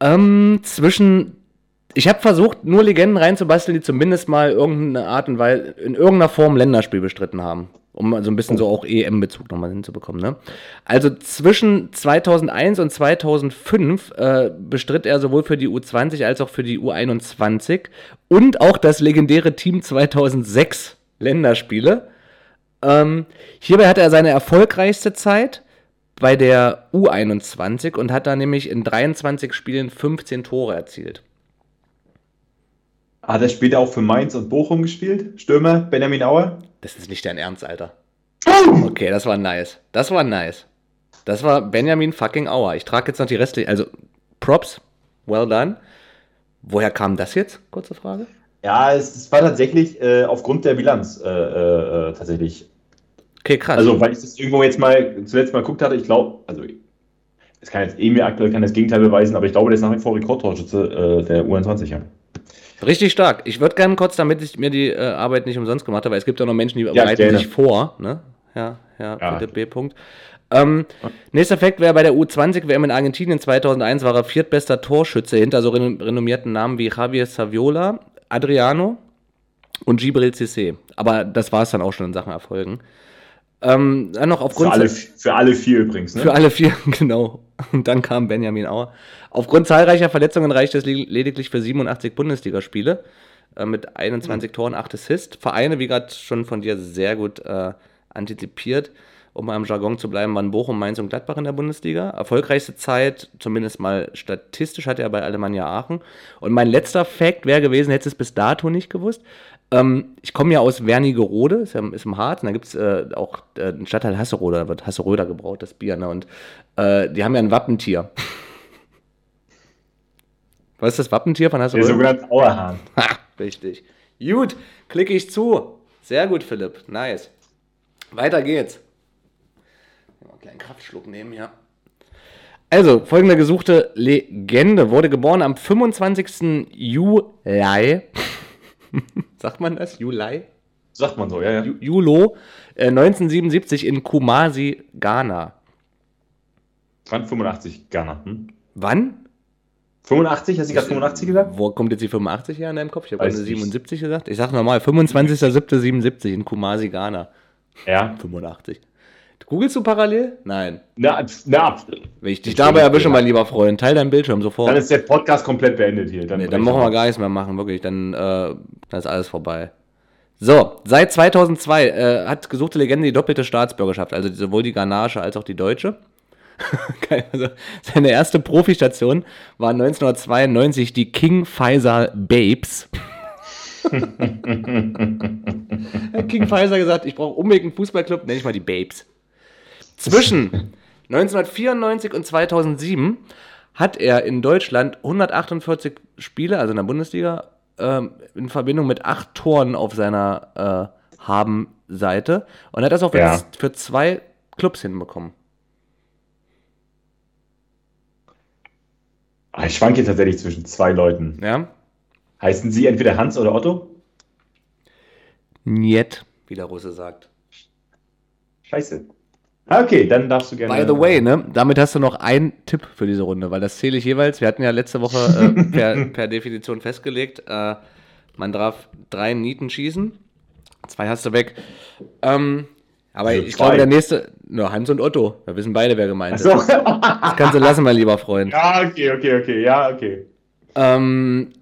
[SPEAKER 3] Ähm, zwischen. Ich habe versucht, nur Legenden reinzubasteln, die zumindest mal irgendeine Art und Weise in irgendeiner Form Länderspiel bestritten haben. Um so ein bisschen so auch EM-Bezug nochmal hinzubekommen. Ne? Also zwischen 2001 und 2005 äh, bestritt er sowohl für die U20 als auch für die U21 und auch das legendäre Team 2006 Länderspiele. Ähm, hierbei hatte er seine erfolgreichste Zeit bei der U21 und hat da nämlich in 23 Spielen 15 Tore erzielt.
[SPEAKER 2] Hat er später auch für Mainz und Bochum gespielt? Stürmer Benjamin Auer?
[SPEAKER 3] Das ist nicht dein Ernst, Alter. Okay, das war nice. Das war nice. Das war Benjamin fucking Auer. Ich trage jetzt noch die restlichen, also Props, well done. Woher kam das jetzt? Kurze Frage.
[SPEAKER 2] Ja, es, es war tatsächlich äh, aufgrund der Bilanz äh, äh, tatsächlich
[SPEAKER 3] Okay, krass.
[SPEAKER 2] Also, weil ich das irgendwo jetzt mal zuletzt mal geguckt hatte, ich glaube, also es kann jetzt eh mir aktuell kann das Gegenteil beweisen, aber ich glaube, der ist nach wie vor Rekordtorschütze äh, der U21. Ja.
[SPEAKER 3] Richtig stark. Ich würde gerne kurz, damit ich mir die äh, Arbeit nicht umsonst gemacht habe, weil es gibt ja noch Menschen, die ja, bereiten gerne. sich vor. Ne? Ja, ja, ja. B. Punkt. Ähm, nächster Fakt wäre bei der U20-WM in Argentinien 2001 war er viertbester Torschütze hinter so renommierten Namen wie Javier Saviola, Adriano und Gibril Cissé. Aber das war es dann auch schon in Sachen Erfolgen. Ähm, dann noch aufgrund
[SPEAKER 2] für alle, für alle vier übrigens,
[SPEAKER 3] ne? Für alle vier, (laughs) genau. Und dann kam Benjamin Auer. Aufgrund zahlreicher Verletzungen reichte es lediglich für 87 Bundesligaspiele äh, mit 21 mhm. Toren, 8 Assists. Vereine, wie gerade schon von dir sehr gut äh, antizipiert, um mal im Jargon zu bleiben, waren Bochum, Mainz und Gladbach in der Bundesliga. Erfolgreichste Zeit, zumindest mal statistisch, hatte er bei Alemannia Aachen. Und mein letzter Fact wäre gewesen, hätte es bis dato nicht gewusst. Ähm, ich komme ja aus Wernigerode, ist, ja, ist im Harz, und da gibt es äh, auch äh, einen Stadtteil Hasserode, da wird Hasseröder gebraut, das Bier. Ne? Und äh, die haben ja ein Wappentier. (laughs) Was ist das Wappentier von Hasseröder?
[SPEAKER 2] Der sogenannte Auerhahn. (laughs)
[SPEAKER 3] Ha, richtig. Gut, klicke ich zu. Sehr gut, Philipp. Nice. Weiter geht's. Einen kleinen Kraftschluck nehmen, ja. Also, folgende gesuchte Legende wurde geboren am 25. Juli (laughs) Sagt man das? Juli?
[SPEAKER 2] Sagt man so, ja, ja.
[SPEAKER 3] Julo, äh, 1977 in Kumasi, Ghana.
[SPEAKER 2] Wann 85 Ghana? Hm?
[SPEAKER 3] Wann?
[SPEAKER 2] 85? Hast du gerade 85 gesagt?
[SPEAKER 3] Wo kommt jetzt die 85 her in deinem Kopf? Ich habe eine 77 gesagt. Ich sag nochmal, 25.07.77 in Kumasi, Ghana.
[SPEAKER 2] Ja.
[SPEAKER 3] 85. Googlest du parallel? Nein.
[SPEAKER 2] Na, na.
[SPEAKER 3] Wenn ich dich dabei erwische, mein lieber Freund, teil deinen Bildschirm sofort.
[SPEAKER 2] Dann ist der Podcast komplett beendet hier.
[SPEAKER 3] Dann, nee, dann machen wir gar nichts mehr machen, wirklich. Dann, äh, dann ist alles vorbei. So, seit 2002 äh, hat gesuchte Legende die doppelte Staatsbürgerschaft, also sowohl die ghanaische als auch die deutsche. (laughs) also, seine erste Profistation war 1992 die King Faisal Babes. (laughs) (laughs) King Faisal gesagt, ich brauche unbedingt einen Fußballclub, nenne ich mal die Babes. Zwischen (laughs) 1994 und 2007 hat er in Deutschland 148 Spiele, also in der Bundesliga, ähm, in Verbindung mit acht Toren auf seiner äh, Haben-Seite und hat das auch ja. für zwei Clubs hinbekommen.
[SPEAKER 2] Ah, ich schwanke tatsächlich zwischen zwei Leuten.
[SPEAKER 3] Ja.
[SPEAKER 2] Heißen sie entweder Hans oder Otto?
[SPEAKER 3] Niet, wie der Russe sagt.
[SPEAKER 2] Scheiße. Okay, dann darfst du gerne.
[SPEAKER 3] By the way, ne, damit hast du noch einen Tipp für diese Runde, weil das zähle ich jeweils. Wir hatten ja letzte Woche äh, (laughs) per, per, Definition festgelegt, äh, man darf drei Nieten schießen. Zwei hast du weg. Ähm, aber also ich zwei. glaube, der nächste, nur Hans und Otto. Wir wissen beide, wer gemeint so. ist. Das kannst du lassen, mein lieber Freund. (laughs)
[SPEAKER 2] Ja, okay, okay, okay, ja, okay.
[SPEAKER 3] Ähm,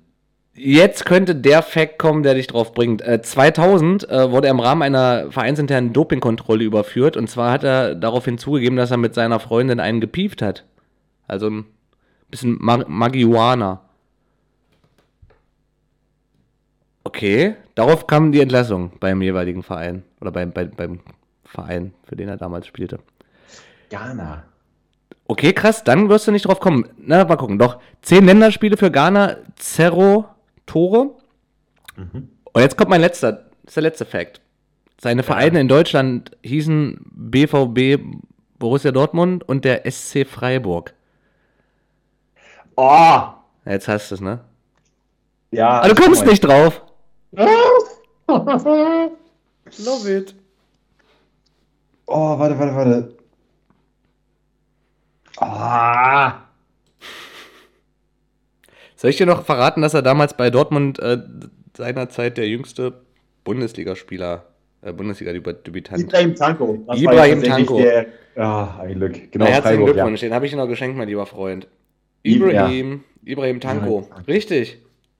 [SPEAKER 3] Jetzt könnte der Fact kommen, der dich drauf bringt. Äh, 2000 äh, wurde er im Rahmen einer vereinsinternen Dopingkontrolle überführt und zwar hat er darauf hinzugegeben, dass er mit seiner Freundin einen gepieft hat. Also ein bisschen Mar Marihuana. Okay, darauf kam die Entlassung beim jeweiligen Verein oder beim, bei, beim Verein, für den er damals spielte.
[SPEAKER 2] Ghana.
[SPEAKER 3] Okay, krass, dann wirst du nicht drauf kommen. Na, mal gucken. Doch, zehn Länderspiele für Ghana, Cerro, Tore. Mhm. Und jetzt kommt mein letzter, das ist der letzte Fakt. Seine Vereine ja. in Deutschland hießen BVB Borussia Dortmund und der SC Freiburg.
[SPEAKER 2] Oh!
[SPEAKER 3] Jetzt hast du es, ne?
[SPEAKER 2] Ja.
[SPEAKER 3] Aber du kommst nicht drauf. Love it.
[SPEAKER 2] Oh, warte, warte, warte. Ah.
[SPEAKER 3] Soll ich dir noch verraten, dass er damals bei Dortmund äh, seinerzeit der jüngste Bundesligaspieler, äh, Bundesliga-Debütant.
[SPEAKER 2] Ibrahim Tanko.
[SPEAKER 3] Das Ibrahim Tanko. Der,
[SPEAKER 2] ja, ein Glück. Genau,
[SPEAKER 3] Na, herzlichen Glückwunsch, ja. den habe ich dir noch geschenkt, mein lieber Freund. Ibrahim, ja. Ibrahim Tanko. Richtig.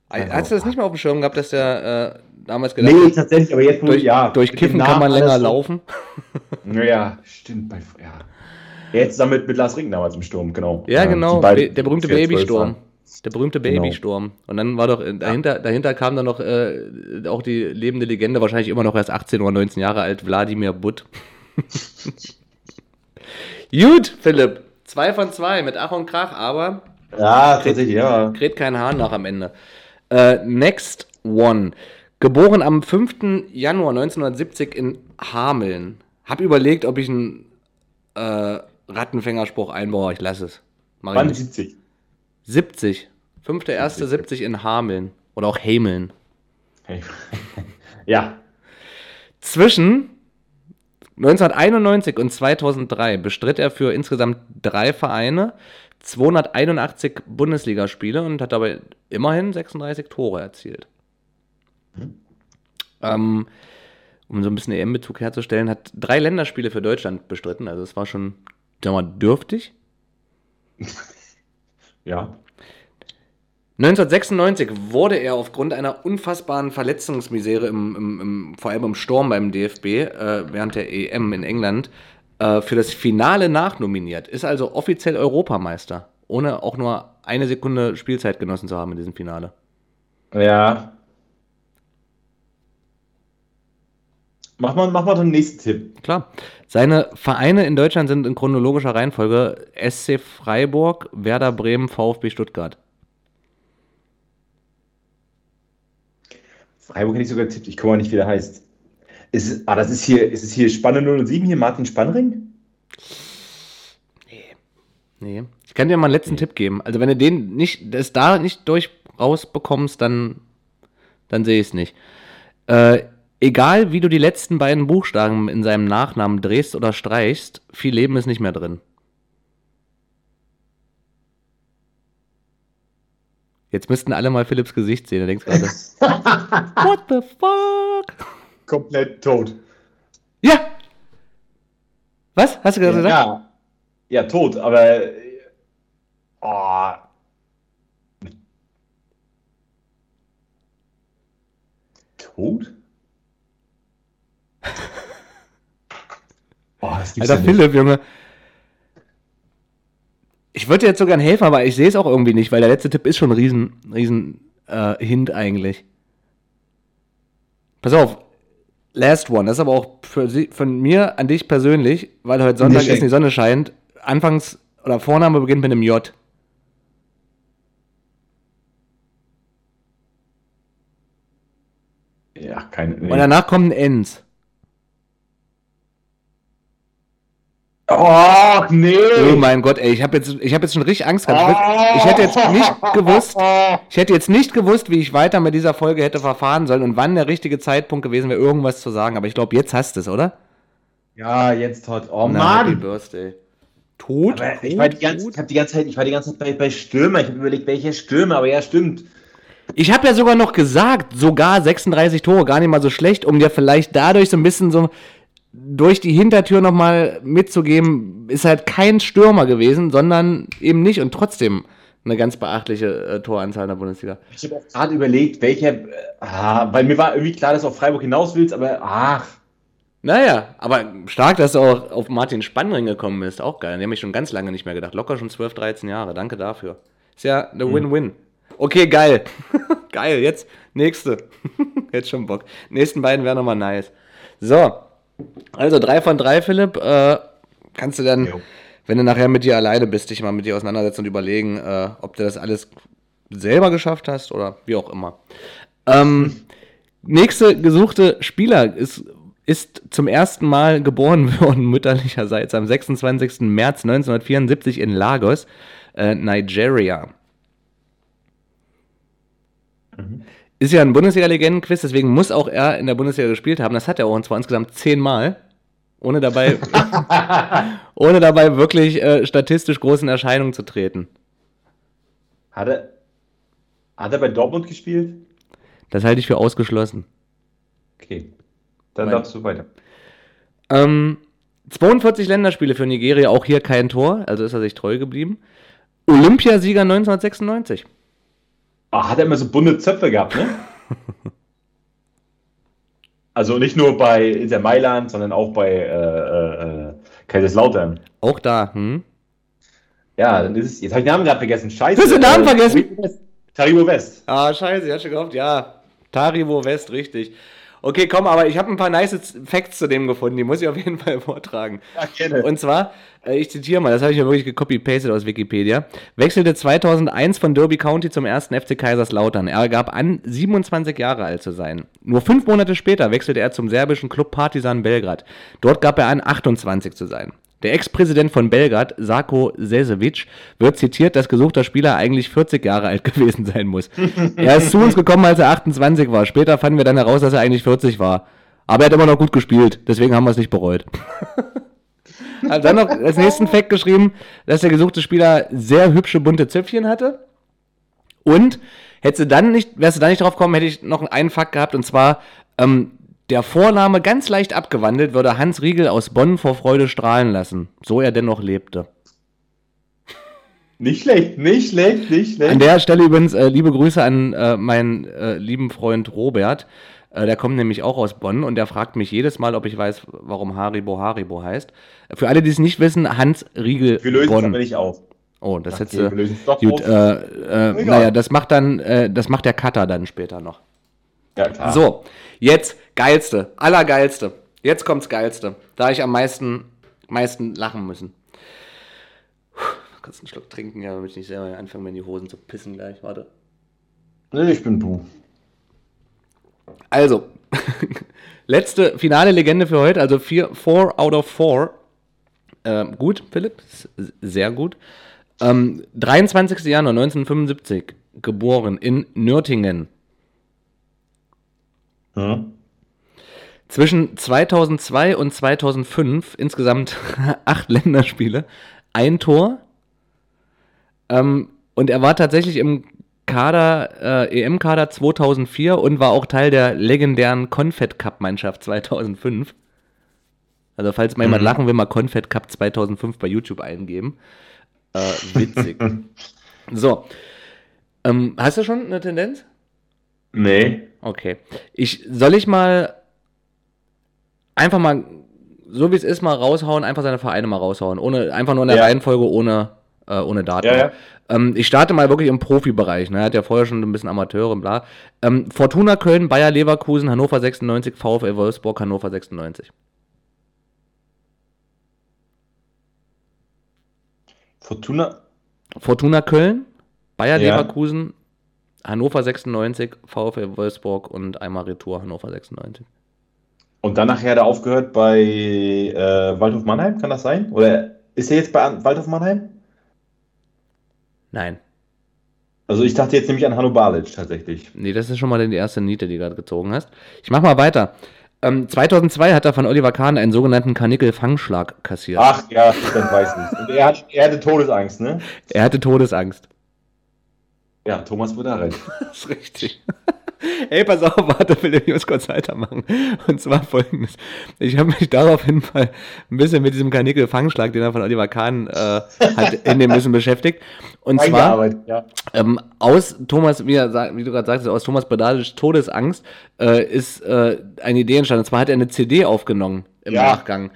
[SPEAKER 3] Also, Hast du das nicht mehr auf dem Schirm gehabt, dass der äh, damals
[SPEAKER 2] gedacht Nee, tatsächlich, aber jetzt
[SPEAKER 3] durch, ja. Durch Kiffen kann man länger laufen. (laughs)
[SPEAKER 2] Naja, stimmt. Bei, ja. Jetzt damit mit Lars Ring damals im Sturm, genau.
[SPEAKER 3] Ja, genau. Der berühmte Babysturm. Der berühmte. Babysturm. Genau. Und dann war doch, äh, dahinter, dahinter kam dann noch äh, auch die lebende Legende, wahrscheinlich immer noch erst 18 oder 19 Jahre alt, Wladimir Butt. (laughs) Gut, Philipp. Zwei von zwei mit Ach und Krach, aber.
[SPEAKER 2] Ja, tatsächlich, ja.
[SPEAKER 3] Kräht kein Hahn nach am Ende. Äh, next one. Geboren am 5. Januar 1970 in Hameln. Hab überlegt, ob ich einen äh, Rattenfängerspruch einbaue. Ich lasse es.
[SPEAKER 2] Mach Wann 70?
[SPEAKER 3] 70. 5.1.70 in Hameln. Oder auch Hameln.
[SPEAKER 2] Hey. (laughs) ja.
[SPEAKER 3] Zwischen 1991 und 2003 bestritt er für insgesamt drei Vereine 281 Bundesligaspiele und hat dabei immerhin 36 Tore erzielt. Hm. Ähm, um so ein bisschen EM-Bezug herzustellen, hat drei Länderspiele für Deutschland bestritten. Also es war schon, sagen wir mal, dürftig. (laughs)
[SPEAKER 2] ja.
[SPEAKER 3] 1996 wurde er aufgrund einer unfassbaren Verletzungsmisere, im, im, im, vor allem im Sturm beim DFB, äh, während der EM in England, äh, für das Finale nachnominiert. Ist also offiziell Europameister, ohne auch nur eine Sekunde Spielzeit genossen zu haben in diesem Finale.
[SPEAKER 2] Ja. Mach mal, mach mal den nächsten Tipp.
[SPEAKER 3] Klar. Seine Vereine in Deutschland sind in chronologischer Reihenfolge SC Freiburg, Werder Bremen, VfB Stuttgart.
[SPEAKER 2] Freiburg hätte ich sogar getippt, ich komme mal nicht, wie der heißt. Ist, ah, das ist hier, ist es hier Spanne 007, hier Martin Spannring?
[SPEAKER 3] Nee. Nee. Ich kann dir mal einen letzten nee. Tipp geben. Also, wenn du den nicht, das da nicht durch rausbekommst, dann, dann sehe ich es nicht. Äh, egal, wie du die letzten beiden Buchstaben in seinem Nachnamen drehst oder streichst, viel Leben ist nicht mehr drin. Jetzt müssten alle mal Philips Gesicht sehen. Du denkst gerade, (laughs) what the fuck?
[SPEAKER 2] Komplett tot.
[SPEAKER 3] Ja! Was? Hast du gerade
[SPEAKER 2] ja,
[SPEAKER 3] gesagt?
[SPEAKER 2] Ja. ja, tot, aber. Oh. Tot?
[SPEAKER 3] Oh, das Alter, ja Philipp, Junge. Ich würde jetzt sogar helfen, aber ich sehe es auch irgendwie nicht, weil der letzte Tipp ist schon ein riesen, riesen äh, Hint eigentlich. Pass auf, last one. Das ist aber auch für von mir an dich persönlich, weil heute Sonntag ist, die Sonne scheint. Anfangs oder Vorname beginnt mit einem J.
[SPEAKER 2] Ja, kein.
[SPEAKER 3] Nee. Und danach kommt ein
[SPEAKER 2] Oh, nee.
[SPEAKER 3] Oh mein Gott, ey, ich habe jetzt, hab jetzt schon richtig Angst gehabt. Ich, ich hätte jetzt nicht (laughs) gewusst, ich hätte jetzt nicht gewusst, wie ich weiter mit dieser Folge hätte verfahren sollen und wann der richtige Zeitpunkt gewesen wäre, irgendwas zu sagen. Aber ich glaube, jetzt hast du es, oder?
[SPEAKER 2] Ja, jetzt hat. Oh Na, Mann. Happy
[SPEAKER 3] Birthday. Tot?
[SPEAKER 2] tot ich, war die ganze, ich, die ganze Zeit, ich war die ganze Zeit bei, bei Stürmer. Ich habe überlegt, welche Stürmer, aber ja, stimmt.
[SPEAKER 3] Ich habe ja sogar noch gesagt, sogar 36 Tore, gar nicht mal so schlecht, um dir vielleicht dadurch so ein bisschen so durch die Hintertür nochmal mitzugeben, ist halt kein Stürmer gewesen, sondern eben nicht und trotzdem eine ganz beachtliche äh, Toranzahl in der Bundesliga.
[SPEAKER 2] Ich habe auch gerade überlegt, welcher, äh, ah, weil mir war irgendwie klar, dass du auf Freiburg hinaus willst, aber ach.
[SPEAKER 3] Naja, aber stark, dass du auch auf Martin Spannring gekommen bist, auch geil. Den habe ich schon ganz lange nicht mehr gedacht. Locker schon 12, 13 Jahre. Danke dafür. Ist ja eine hm. Win-Win. Okay, geil. (laughs) geil, jetzt nächste. (laughs) jetzt schon Bock. Nächsten beiden wären nochmal nice. So, also drei von drei, Philipp. Äh, kannst du dann, jo. wenn du nachher mit dir alleine bist, dich mal mit dir auseinandersetzen und überlegen, äh, ob du das alles selber geschafft hast oder wie auch immer. Ähm, (laughs) nächste gesuchte Spieler ist, ist zum ersten Mal geboren (laughs) worden, mütterlicherseits, am 26. März 1974 in Lagos, äh, Nigeria. Mhm. Ist ja ein Bundesliga-Legenden-Quiz, deswegen muss auch er in der Bundesliga gespielt haben. Das hat er auch und zwar insgesamt zehnmal. Ohne dabei, (laughs) ohne dabei wirklich äh, statistisch großen Erscheinungen zu treten.
[SPEAKER 2] Hat er, hat er bei Dortmund gespielt?
[SPEAKER 3] Das halte ich für ausgeschlossen.
[SPEAKER 2] Okay, dann Weil, darfst du weiter.
[SPEAKER 3] Ähm, 42 Länderspiele für Nigeria, auch hier kein Tor, also ist er sich treu geblieben. Olympiasieger 1996.
[SPEAKER 2] Ach, hat er immer so bunte Zöpfe gehabt, ne? (laughs) also nicht nur bei Inter Mailand, sondern auch bei äh, äh, Kaiserslautern.
[SPEAKER 3] Auch da, hm?
[SPEAKER 2] Ja, dann ist es. Jetzt habe ich den Namen gerade vergessen. Scheiße. Du
[SPEAKER 3] hast den Namen äh, vergessen?
[SPEAKER 2] Taribo West.
[SPEAKER 3] Ah, scheiße, ich hatte schon gehofft, ja. Taribo West, richtig. Okay, komm, aber ich habe ein paar nice Facts zu dem gefunden, die muss ich auf jeden Fall (laughs) vortragen. Ja, gerne. Und zwar, äh, ich zitiere mal, das habe ich ja wirklich gecopy-pasted aus Wikipedia, wechselte 2001 von Derby County zum ersten FC Kaiserslautern. Er gab an, 27 Jahre alt zu sein. Nur fünf Monate später wechselte er zum serbischen Club Partizan Belgrad. Dort gab er an, 28 zu sein. Der Ex-Präsident von Belgrad, Sako Sesevic, wird zitiert, dass gesuchter Spieler eigentlich 40 Jahre alt (laughs) gewesen sein muss. er ist zu uns gekommen, als er 28 war. Später fanden wir dann heraus, dass er eigentlich 40 war. Aber er hat immer noch gut gespielt, deswegen haben wir es nicht bereut. hat (laughs) dann noch als nächsten Fact geschrieben, dass der gesuchte Spieler sehr hübsche bunte Zöpfchen hatte. Und hättest du dann nicht, wärst du da nicht drauf gekommen, hätte ich noch einen Fakt gehabt, und zwar, ähm, Der Vorname ganz leicht abgewandelt würde Hans Riegel aus Bonn vor Freude strahlen lassen, so er dennoch lebte.
[SPEAKER 2] Nicht schlecht, nicht schlecht, nicht schlecht.
[SPEAKER 3] An der Stelle übrigens äh, liebe Grüße an äh, meinen äh, lieben Freund Robert. Äh, der kommt nämlich auch aus Bonn und der fragt mich jedes Mal, ob ich weiß, warum Haribo Haribo heißt. Für alle, die es nicht wissen, Hans Riegel
[SPEAKER 2] Wir lösen Bonn. es aber nicht auf.
[SPEAKER 3] Oh, das okay. Äh, gut, äh, äh, naja, das macht dann, das macht der Cutter dann später noch. Ja, klar. So, jetzt geilste, allergeilste. Jetzt kommt's geilste. Da ich am meisten, meisten lachen müssen. Puh, kurz einen Schluck trinken, ja, damit ich nicht selber anfange, mir in die Hosen zu pissen gleich. Warte.
[SPEAKER 2] Nee, ich bin du.
[SPEAKER 3] Also, (laughs) letzte finale Legende für heute, also 4 out of 4. Ähm, gut, Philipp, sehr gut. Ähm, 23. Januar 1975, geboren in Nürtingen. Hm. Zwischen 2002 und 2005 insgesamt (laughs) acht Länderspiele, ein Tor. Ähm, und er war tatsächlich im Kader, äh, EM-Kader 2004 und war auch Teil der legendären Confed Cup-Mannschaft 2005. Also falls mal jemand mhm. lachen will, mal Confed Cup 2005 bei YouTube eingeben. Äh, witzig. (laughs) so. Ähm, hast du schon eine Tendenz?
[SPEAKER 2] Nee.
[SPEAKER 3] Okay. Ich, soll ich mal einfach mal, so wie es ist, mal raushauen, einfach seine Vereine mal raushauen. Ohne, einfach nur in der ja. Reihenfolge ohne, äh, ohne Daten. Ja, ja. Ähm, ich starte mal wirklich im Profibereich. Ne? Er hat ja vorher schon ein bisschen Amateure und bla. Ähm, Fortuna Köln, Bayer Leverkusen, Hannover 96, VfL Wolfsburg, Hannover 96.
[SPEAKER 2] Fortuna?
[SPEAKER 3] Fortuna Köln, Bayer. Leverkusen, Hannover 96, VfL Wolfsburg und einmal Retour Hannover 96.
[SPEAKER 2] Und dann nachher hat er aufgehört bei äh, Waldhof Mannheim, kann das sein? Oder ist er jetzt bei Waldhof Mannheim?
[SPEAKER 3] Nein.
[SPEAKER 2] Also ich dachte jetzt nämlich an Hanno Balic tatsächlich.
[SPEAKER 3] Nee, das ist schon mal die erste Niete, die du gerade gezogen hast. Ich mach mal weiter. Ähm, 2002 hat er von Oliver Kahn einen sogenannten Karnickel-Fangschlag kassiert.
[SPEAKER 2] Ach ja, dann weiß ich. Und er, hat, er hatte Todesangst, ne?
[SPEAKER 3] Er hatte Todesangst.
[SPEAKER 2] Ja, Thomas Budaric. (laughs)
[SPEAKER 3] das ist richtig. (laughs) Ey, pass auf, warte, will ich muss kurz weitermachen. Und zwar folgendes. Ich habe mich daraufhin mal ein bisschen mit diesem Karnickel-Fangschlag, den er von Oliver Kahn äh, hat, in dem bisschen beschäftigt. Und zwar ja. ähm, aus Thomas, wie, er, wie du gerade sagst, aus Thomas Badalisch Todesangst äh, ist äh, eine Idee entstanden. Und zwar hat er eine CD aufgenommen im ja. Nachgang.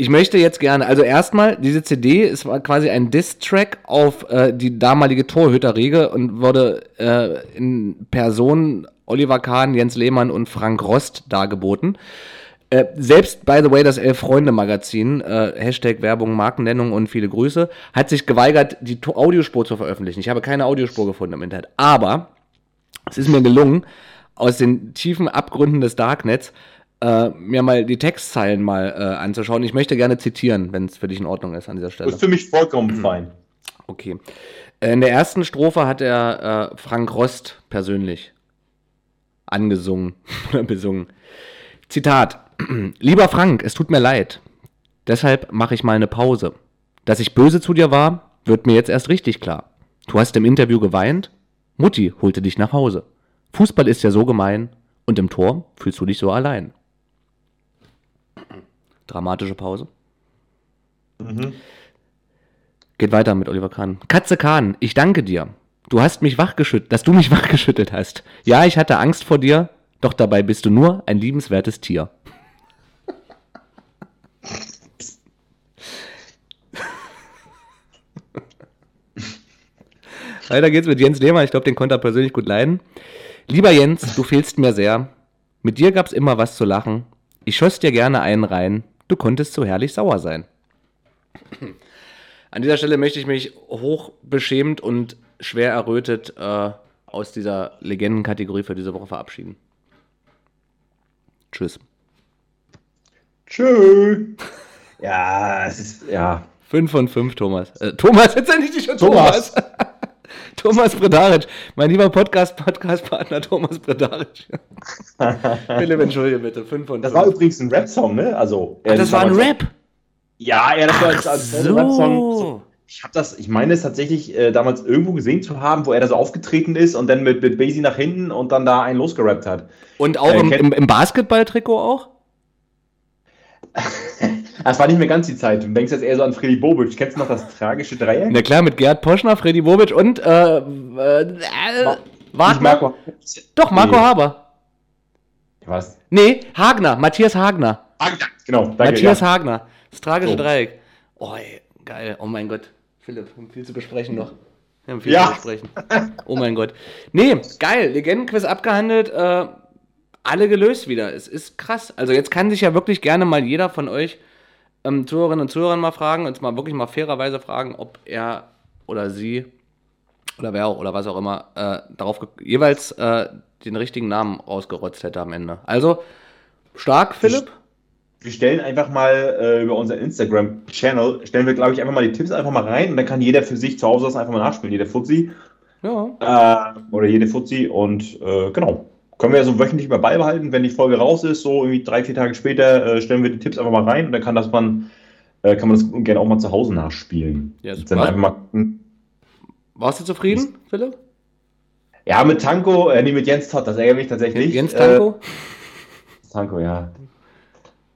[SPEAKER 3] Ich möchte jetzt gerne, also erstmal, diese CD ist quasi ein Diss-Track auf äh, die damalige Torhüterriege und wurde äh, in Person Oliver Kahn, Jens Lehmann und Frank Rost dargeboten. Äh, selbst, by the way, das Elf-Freunde-Magazin, äh, Hashtag Werbung, Markennennung und viele Grüße, hat sich geweigert, die Audiospur zu veröffentlichen. Ich habe keine Audiospur gefunden im Internet. Aber es ist mir gelungen, aus den tiefen Abgründen des Darknets äh, mir mal die Textzeilen mal äh, anzuschauen. Ich möchte gerne zitieren, wenn es für dich in Ordnung ist an dieser Stelle. Das
[SPEAKER 2] ist für mich vollkommen mhm. fein.
[SPEAKER 3] Okay. Äh, in der ersten Strophe hat er äh, Frank Rost persönlich angesungen (laughs) oder besungen. Zitat. (clears throat) Lieber Frank, es tut mir leid. Deshalb mache ich mal eine Pause. Dass ich böse zu dir war, wird mir jetzt erst richtig klar. Du hast im Interview geweint, Mutti holte dich nach Hause. Fußball ist ja so gemein und im Tor fühlst du dich so allein. Dramatische Pause. Mhm. Geht weiter mit Oliver Kahn. Katze Kahn, ich danke dir. Du hast mich wachgeschüttelt, dass du mich (laughs) wachgeschüttelt hast. Ja, ich hatte Angst vor dir, doch dabei bist du nur ein liebenswertes Tier. (laughs) Weiter geht's mit Jens Lehmann. Ich glaube, den konnte er persönlich gut leiden. Lieber Jens, du fehlst mir sehr. Mit dir gab's immer was zu lachen. Ich schoss dir gerne einen rein. Du konntest so herrlich sauer sein. An dieser Stelle möchte ich mich hoch beschämt und schwer errötet äh, aus dieser Legendenkategorie für diese Woche verabschieden. Tschüss.
[SPEAKER 2] Tschüss. Ja, es ist, ja.
[SPEAKER 3] 5 von 5, Thomas. Äh, Thomas, jetzt endlich dich schon Thomas. Thomas. Thomas Bredaric, mein lieber Podcast, Podcast-Partner Thomas Bredaric. (laughs) Philipp, entschuldige bitte. Fünf
[SPEAKER 2] und das fünf. war übrigens ein Rap-Song, ne? Also,
[SPEAKER 3] Ach, das war ein Rap?
[SPEAKER 2] Ja, ja, das war als, als
[SPEAKER 3] so. Rap-Song.
[SPEAKER 2] Ich habe das, ich meine es tatsächlich äh, damals irgendwo gesehen zu haben, wo er da so aufgetreten ist und dann mit, mit Basie nach hinten und dann da einen losgerappt hat.
[SPEAKER 3] Und auch äh, im, im, im Basketball-Trikot auch? (laughs)
[SPEAKER 2] das war nicht mehr ganz die Zeit. Du denkst jetzt eher so an Freddy Bobic. Kennst du noch das tragische Dreieck?
[SPEAKER 3] Na klar, mit Gerd Poschner, Freddy Bobic und äh, äh, Wagner. Marco. Doch, Marco nee. Haber. Was? Nee, Hagner, Matthias Hagner. Hagner, genau. Danke, Matthias ja. Hagner. Das tragische so. Dreieck. Oh, ey, geil. Oh mein Gott. Philipp, viel zu besprechen noch. Wir haben viel ja. zu besprechen. Oh mein Gott. Nee, geil. Legendenquiz abgehandelt. Äh, alle gelöst wieder. Es ist krass. Also jetzt kann sich ja wirklich gerne mal jeder von euch ähm, Zuhörerinnen und Zuhörern mal fragen, uns mal wirklich mal fairerweise fragen, ob er oder sie oder wer auch oder was auch immer äh, darauf jeweils äh, den richtigen Namen rausgerotzt hätte am Ende. Also stark, Philipp.
[SPEAKER 2] Wir stellen einfach mal äh, über unseren Instagram-Channel, stellen wir, glaube ich, einfach mal die Tipps einfach mal rein und dann kann jeder für sich zu Hause das einfach mal nachspielen, jeder Fuzzi. Ja. Äh, oder jede Fuzzi und äh, genau. Können wir ja so wöchentlich mal beibehalten, wenn die Folge raus ist, so irgendwie drei, vier Tage später äh, stellen wir die Tipps einfach mal rein und dann kann das man, äh, kann man das gerne auch mal zu Hause nachspielen. Ja,
[SPEAKER 3] dann einfach mal, Warst du zufrieden, Philipp?
[SPEAKER 2] Ja, mit Tanko, äh, nee, mit Jens Todd, das ärgert mich tatsächlich.
[SPEAKER 3] Jens Tanko?
[SPEAKER 2] Äh, Tanko, ja.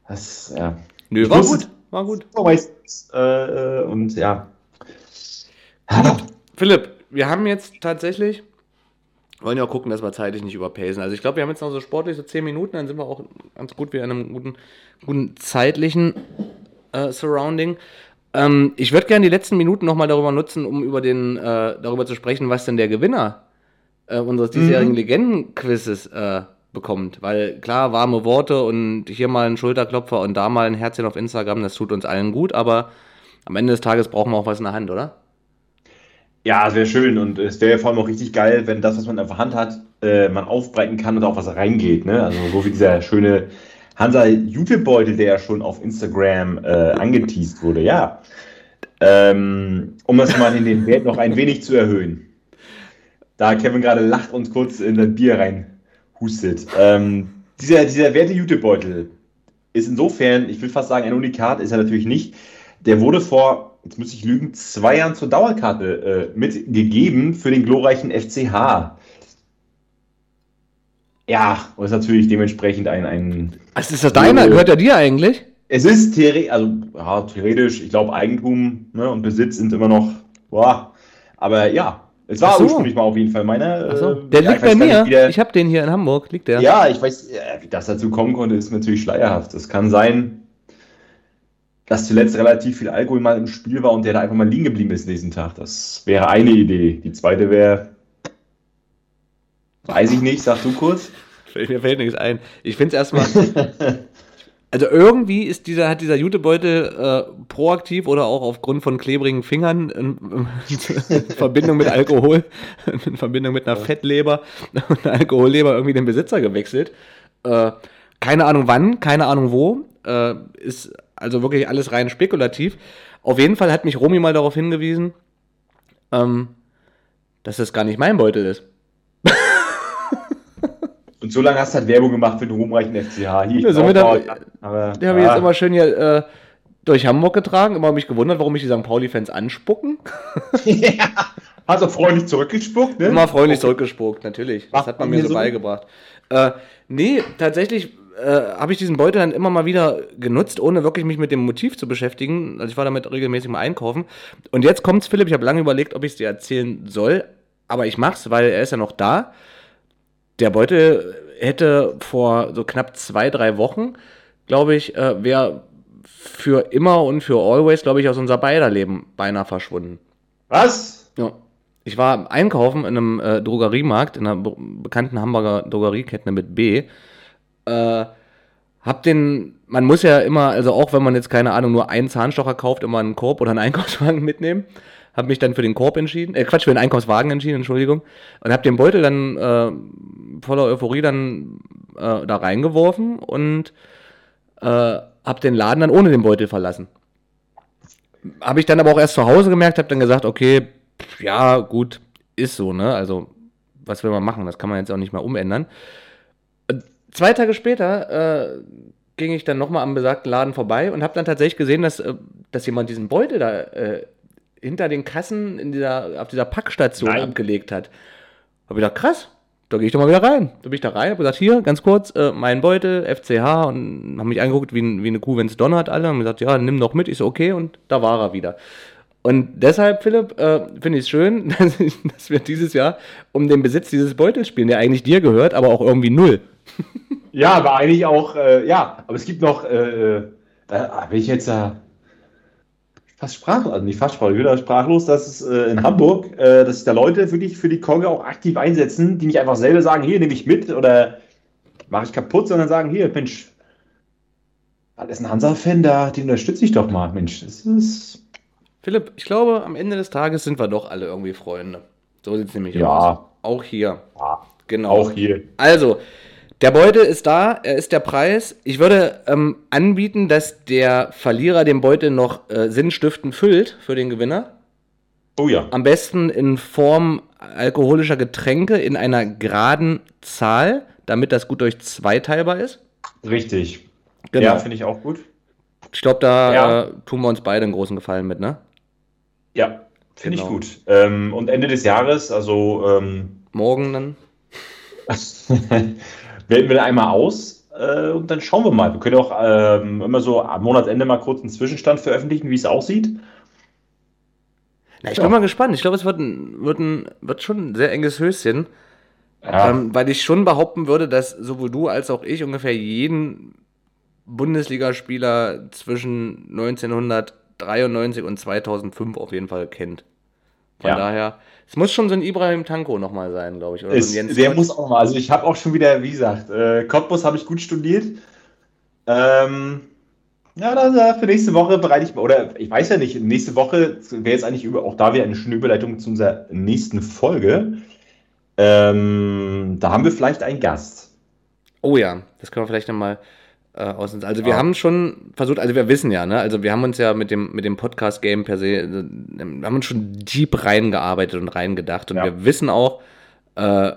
[SPEAKER 2] Das, ja.
[SPEAKER 3] Nö, war gut, war gut.
[SPEAKER 2] Meistens, äh, und ja.
[SPEAKER 3] Philipp, wir haben jetzt tatsächlich wollen ja auch gucken, dass wir zeitlich nicht überpacen. Also ich glaube, wir haben jetzt noch so sportlich so 10 Minuten, dann sind wir auch ganz gut wieder in einem guten, guten zeitlichen äh, Surrounding. Ähm, ich würde gerne die letzten Minuten nochmal darüber nutzen, um über den, äh, darüber zu sprechen, was denn der Gewinner äh, unseres diesjährigen mhm. Legendenquizzes äh, bekommt. Weil klar, warme Worte und hier mal ein Schulterklopfer und da mal ein Herzchen auf Instagram, das tut uns allen gut, aber am Ende des Tages brauchen wir auch was in der Hand, oder?
[SPEAKER 2] Ja, sehr schön. Und es wäre vor allem auch richtig geil, wenn das, was man einfach Hand hat, äh, man aufbreiten kann und auch was reingeht. Ne? Also so wie dieser schöne Hansa Jutebeutel, der ja schon auf Instagram äh, angeteased wurde. Ja. Ähm, um das mal in den Wert noch ein wenig zu erhöhen. Da Kevin gerade lacht und kurz in das Bier reinhustet. Ähm, dieser, dieser werte Jutebeutel ist insofern, ich will fast sagen, ein Unikat ist er natürlich nicht. Der wurde vor jetzt müsste ich lügen, zwei Jahren zur Dauerkarte äh, mitgegeben für den glorreichen FCH. Ja, und ist natürlich dementsprechend ein. ein
[SPEAKER 3] Was ist das deiner? Gehört er dir eigentlich?
[SPEAKER 2] Es ist theoretisch, also ja, theoretisch, ich glaube, Eigentum ne, und Besitz sind immer noch. Boah, aber ja, es war so. ursprünglich mal auf jeden Fall meiner.
[SPEAKER 3] So. Äh, der ja, liegt bei mir. Nicht, ich habe den hier in Hamburg, liegt der.
[SPEAKER 2] Ja, ich weiß, wie das dazu kommen konnte, ist natürlich schleierhaft. Es kann sein, dass zuletzt relativ viel Alkohol mal im Spiel war und der da einfach mal liegen geblieben ist nächsten Tag. Das wäre eine Idee. Die zweite wäre, weiß ich nicht, sag du kurz.
[SPEAKER 3] Mir fällt nichts ein. Ich finde es erstmal. (laughs) also irgendwie ist dieser, hat dieser Jutebeutel äh, proaktiv oder auch aufgrund von klebrigen Fingern in, in (laughs) Verbindung mit Alkohol, (laughs) in Verbindung mit einer Fettleber und einer Alkoholleber irgendwie den Besitzer gewechselt. Äh, keine Ahnung wann, keine Ahnung wo. Äh, ist also wirklich alles rein spekulativ. Auf jeden Fall hat mich Romy mal darauf hingewiesen, ähm, dass das gar nicht mein Beutel ist. (laughs)
[SPEAKER 2] Und so lange hast du halt Werbung gemacht für den ruhmreichen FCH. Hier,
[SPEAKER 3] ja, so dann, aber, den habe ich jetzt immer schön hier äh, durch Hamburg getragen, immer mich gewundert, warum mich die St. Pauli-Fans anspucken. (laughs)
[SPEAKER 2] ja. Hast du freundlich zurückgespuckt, ne?
[SPEAKER 3] Immer freundlich okay. zurückgespuckt, natürlich. Das hat man mir so, so beigebracht. Äh, nee, tatsächlich äh, habe ich diesen Beutel dann immer mal wieder genutzt, ohne wirklich mich mit dem Motiv zu beschäftigen. Also ich war damit regelmäßig mal einkaufen. Und jetzt kommt's, Philipp, ich habe lange überlegt, ob ich es dir erzählen soll, aber ich mach's, weil er ist ja noch da. Der Beutel hätte vor so knapp zwei, drei Wochen, glaube ich, äh, wäre für immer und für always, glaube ich, aus unser beider Leben beinahe verschwunden.
[SPEAKER 2] Was?
[SPEAKER 3] Ja. Ich war einkaufen in einem äh, Drogeriemarkt, in einer bekannten Hamburger Drogeriekette mit B äh, hab den, man muss ja immer, also auch wenn man jetzt keine Ahnung, nur einen Zahnstocher kauft, immer einen Korb oder einen (laughs) Einkaufswagen mitnehmen. Hab mich dann für den Korb entschieden, äh, Quatsch, für den Einkaufswagen entschieden, Entschuldigung. Und hab den Beutel dann äh, voller Euphorie dann äh, da reingeworfen und äh, hab den Laden dann ohne den Beutel verlassen. Habe ich dann aber auch erst zu Hause gemerkt, habe dann gesagt, okay, ja, gut, ist so, ne? Also, was will man machen? Das kann man jetzt auch nicht mehr umändern. Zwei Tage später äh, ging ich dann nochmal am besagten Laden vorbei und habe dann tatsächlich gesehen, dass, äh, dass jemand diesen Beutel da äh, hinter den Kassen in dieser, auf dieser Packstation Nein. abgelegt hat. Hab ich gedacht, krass, da gehe ich doch mal wieder rein. Da bin ich da rein, hab gesagt, hier, ganz kurz, äh, mein Beutel, FCH und haben mich angeguckt, wie, wie eine Kuh, wenn es donnert, alle. Und gesagt, ja, nimm doch mit. Ich so, okay, und da war er wieder. Und deshalb, Philipp, äh, finde ich es schön, (laughs) dass, ich, dass, wir dieses Jahr um den Besitz dieses Beutels spielen, der eigentlich dir gehört, aber auch irgendwie null. (laughs)
[SPEAKER 2] ja, aber eigentlich auch, äh, ja, aber es gibt noch, äh, äh, äh wenn ich jetzt da fast sprachlos, also nicht fast sprachlos, wieder sprachlos, dass es äh, in Hamburg, äh, dass da Leute wirklich für die Konge auch aktiv einsetzen, die nicht einfach selber sagen, hier nehme ich mit oder mache ich kaputt, sondern sagen, hier, Mensch, da ist ein Hansa-Fan da, den unterstütze ich doch mal, Mensch, das ist
[SPEAKER 3] Philipp, ich glaube, am Ende des Tages sind wir doch alle irgendwie Freunde. So sieht es nämlich
[SPEAKER 2] ja.
[SPEAKER 3] aus. Auch hier.
[SPEAKER 2] Ja, genau. Auch hier.
[SPEAKER 3] Also, der Beutel ist da, er ist der Preis. Ich würde ähm, anbieten, dass der Verlierer den Beutel noch äh, sinnstiftend füllt für den Gewinner.
[SPEAKER 2] Oh ja.
[SPEAKER 3] Am besten in Form alkoholischer Getränke in einer geraden Zahl, damit das gut durch zwei teilbar ist.
[SPEAKER 2] Richtig. Genau. Ja, finde ich auch gut.
[SPEAKER 3] Ich glaube, da ja. äh, tun wir uns beide einen großen Gefallen mit, ne?
[SPEAKER 2] Ja, finde genau. ich gut. Ähm, und Ende des Jahres, also. Ähm,
[SPEAKER 3] Morgen dann. (laughs)
[SPEAKER 2] wählen wir einmal aus äh, und dann schauen wir mal. Wir können auch ähm, immer so am Monatsende mal kurz einen Zwischenstand veröffentlichen, wie es aussieht.
[SPEAKER 3] Na, ich ja. bin mal gespannt. Ich glaube, es wird, ein, wird, ein, wird schon ein sehr enges Höschen. Ja. Ähm, weil ich schon behaupten würde, dass sowohl du als auch ich ungefähr jeden Bundesligaspieler zwischen 1993 und 2005 auf jeden Fall kennt. Von ja. daher, es muss schon so ein Ibrahim Tanko nochmal sein, glaube ich. Oder
[SPEAKER 2] es,
[SPEAKER 3] so
[SPEAKER 2] ein der muss auch mal. Also ich habe auch schon wieder, wie gesagt, äh, Cottbus habe ich gut studiert. Ähm, ja, dann äh, für nächste Woche bereite ich, oder ich weiß ja nicht, nächste Woche wäre jetzt eigentlich über, auch da wieder eine schöne Überleitung zu unserer nächsten Folge. Ähm, da haben wir vielleicht einen Gast.
[SPEAKER 3] Oh ja, das können wir vielleicht nochmal äh, aus uns. Also wir ah. haben schon versucht, also wir wissen ja, ne, also wir haben uns ja mit dem, mit dem Podcast-Game per se, äh, haben uns schon deep reingearbeitet und reingedacht und ja. wir wissen auch, äh,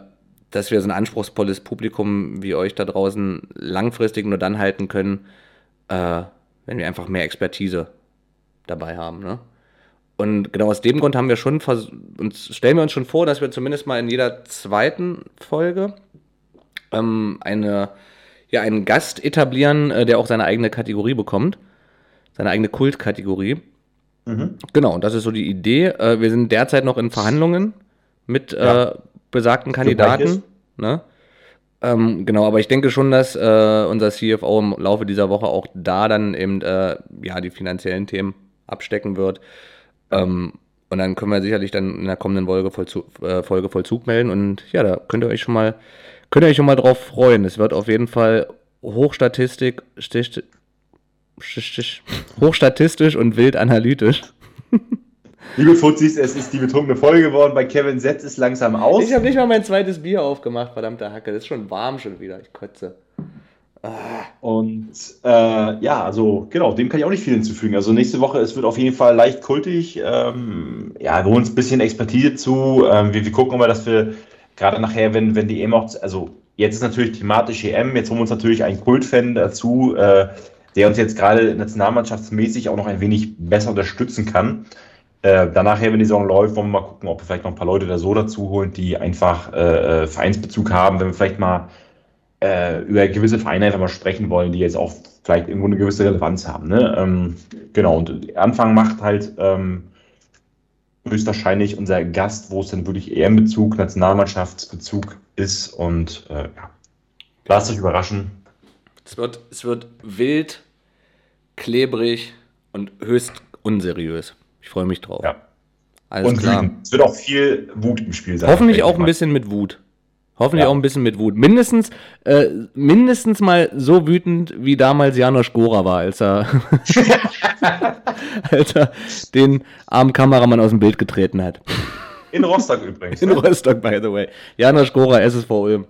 [SPEAKER 3] dass wir so ein anspruchsvolles Publikum wie euch da draußen langfristig nur dann halten können, äh, wenn wir einfach mehr Expertise dabei haben, ne? Und genau aus dem Grund haben wir schon uns stellen wir uns schon vor, dass wir zumindest mal in jeder zweiten Folge ähm, eine ja einen Gast etablieren, äh, der auch seine eigene Kategorie bekommt. Seine eigene Kultkategorie. Mhm. Genau, das ist so die Idee. Äh, wir sind derzeit noch in Verhandlungen mit äh, ja. besagten Kandidaten. Ne? Ähm, genau, aber ich denke schon, dass äh, unser CFO im Laufe dieser Woche auch da dann eben äh, ja, die finanziellen Themen abstecken wird. Ähm, und dann können wir sicherlich dann in der kommenden Folge Vollzug, äh, Folge Vollzug melden. Und ja, da könnt ihr euch schon mal Könnt ihr euch schon mal drauf freuen. Es wird auf jeden Fall Hochstatistik, stich, stich, hochstatistisch und wild analytisch. (laughs)
[SPEAKER 2] Liebe Fuzis, es ist die betrunkene Folge geworden. Bei Kevin setzt es langsam aus.
[SPEAKER 3] Ich habe nicht mal mein zweites Bier aufgemacht, verdammte Hacke. Das ist schon warm schon wieder. Ich kotze.
[SPEAKER 2] Ah. Und äh, ja, also genau, dem kann ich auch nicht viel hinzufügen. Also nächste Woche, es wird auf jeden Fall leicht kultig. Ähm, ja, wir holen uns ein bisschen Expertise zu. Ähm, wir, wir gucken mal, dass wir gerade nachher, wenn, wenn die EM auch, also jetzt ist natürlich thematisch EM, jetzt holen wir uns natürlich einen Kultfan dazu, äh, der uns jetzt gerade nationalmannschaftsmäßig auch noch ein wenig besser unterstützen kann. Äh, danach, wenn die Saison läuft, wollen wir mal gucken, ob wir vielleicht noch ein paar Leute da so dazu holen, die einfach äh, äh, Vereinsbezug haben, wenn wir vielleicht mal äh, über gewisse Vereine einfach mal sprechen wollen, die jetzt auch vielleicht irgendwo eine gewisse Relevanz haben. Ne? Ähm, genau, und Anfang macht halt ähm, höchstwahrscheinlich unser Gast, wo es dann wirklich EM-Bezug, Nationalmannschaftsbezug ist. Und äh, ja, lasst euch überraschen.
[SPEAKER 3] Es wird, es wird wild, klebrig und höchst unseriös. Ich freue mich drauf.
[SPEAKER 2] Ja. Alles und klar. Wütend. Es wird auch viel Wut im Spiel sein.
[SPEAKER 3] Hoffentlich auch ein bisschen mit Wut. Hoffentlich ja. auch ein bisschen mit Wut. Mindestens, äh, mindestens mal so wütend, wie damals Janosch Gora war, als er, (laughs) als er den armen Kameramann aus dem Bild getreten hat.
[SPEAKER 2] In Rostock übrigens.
[SPEAKER 3] In ne? Rostock, by the way. Janosch Gora, SSV Ulm.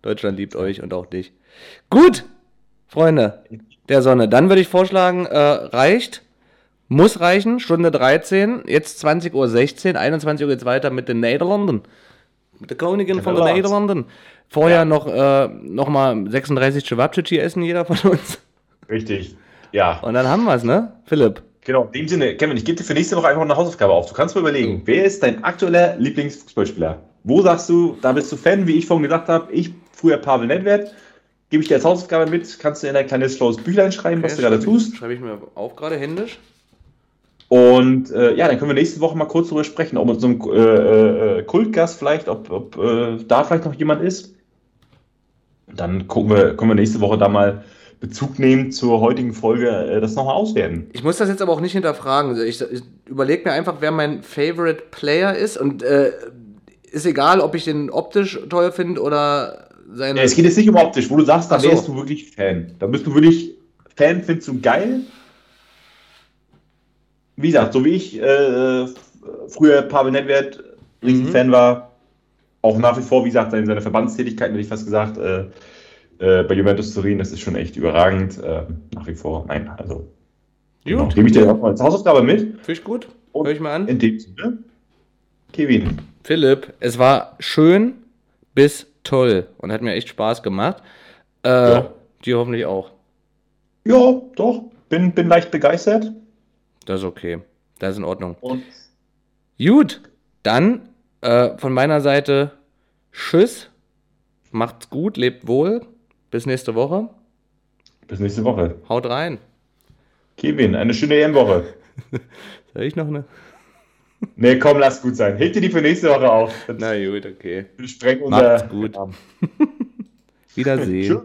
[SPEAKER 3] Deutschland liebt euch und auch dich. Gut, Freunde der Sonne. Dann würde ich vorschlagen, äh, reicht. Muss reichen, Stunde 13, jetzt 20.16 Uhr, 21 Uhr geht es weiter mit den Niederlanden der Königin von den Niederlanden. Vorher ja. noch, äh, noch mal 36 Cevapcici essen, jeder von uns.
[SPEAKER 2] Richtig, ja.
[SPEAKER 3] Und dann haben wir es, ne, Philipp?
[SPEAKER 2] Genau, in dem Sinne, Kevin, ich gebe dir für nächste Woche einfach eine Hausaufgabe auf. Du kannst mal überlegen, mhm. wer ist dein aktueller Lieblingsfußballspieler? Wo sagst du, da bist du Fan, wie ich vorhin gesagt habe, ich früher Pavel Nedved, gebe ich dir als Hausaufgabe mit, kannst du in ein kleines schlaues Büchlein schreiben, okay, was du gerade tust.
[SPEAKER 3] Schreibe ich mir auch gerade händisch.
[SPEAKER 2] Und äh, ja, dann können wir nächste Woche mal kurz darüber sprechen, ob mit so einem äh, äh, Kultgast vielleicht, ob, ob äh, da vielleicht noch jemand ist. Dann gucken wir, können wir nächste Woche da mal Bezug nehmen zur heutigen Folge, äh, das nochmal auswerten.
[SPEAKER 3] Ich muss das jetzt aber auch nicht hinterfragen. Ich, ich überlege mir einfach, wer mein Favorite Player ist und äh, ist egal, ob ich den optisch toll finde oder seine.
[SPEAKER 2] Ja, es geht jetzt nicht um optisch, wo du sagst, da so. wärst du wirklich Fan. Da bist du wirklich Fan, findest du geil. Wie gesagt, so wie ich äh, früher Pavel Nedved riesen mhm. Fan war, auch nach wie vor, wie gesagt, seine, seine Verbandstätigkeiten, hätte ich fast gesagt, äh, äh, bei Juventus Turin, das ist schon echt überragend. Äh, nach wie vor, nein, also. Genau, gebe ich dir auch mal als Hausaufgabe mit.
[SPEAKER 3] Finde ich gut. Hör ich mal an.
[SPEAKER 2] In dem Sinne, Kevin.
[SPEAKER 3] Philipp, es war schön bis toll und hat mir echt Spaß gemacht. Äh, ja. Dir hoffentlich auch.
[SPEAKER 2] Ja, doch. Bin, bin leicht begeistert.
[SPEAKER 3] Das ist okay. Das ist in Ordnung. Und? Gut, dann äh, von meiner Seite Tschüss. Macht's gut, lebt wohl. Bis nächste Woche.
[SPEAKER 2] Bis nächste Woche.
[SPEAKER 3] Haut rein.
[SPEAKER 2] Kevin, eine schöne EM-Woche. (laughs)
[SPEAKER 3] Soll ich noch eine?
[SPEAKER 2] Nee, komm, lass gut sein. Hebt dir die für nächste Woche auf.
[SPEAKER 3] Na gut, okay.
[SPEAKER 2] Wir sprengen unser.
[SPEAKER 3] Macht's gut. (laughs) Wiedersehen.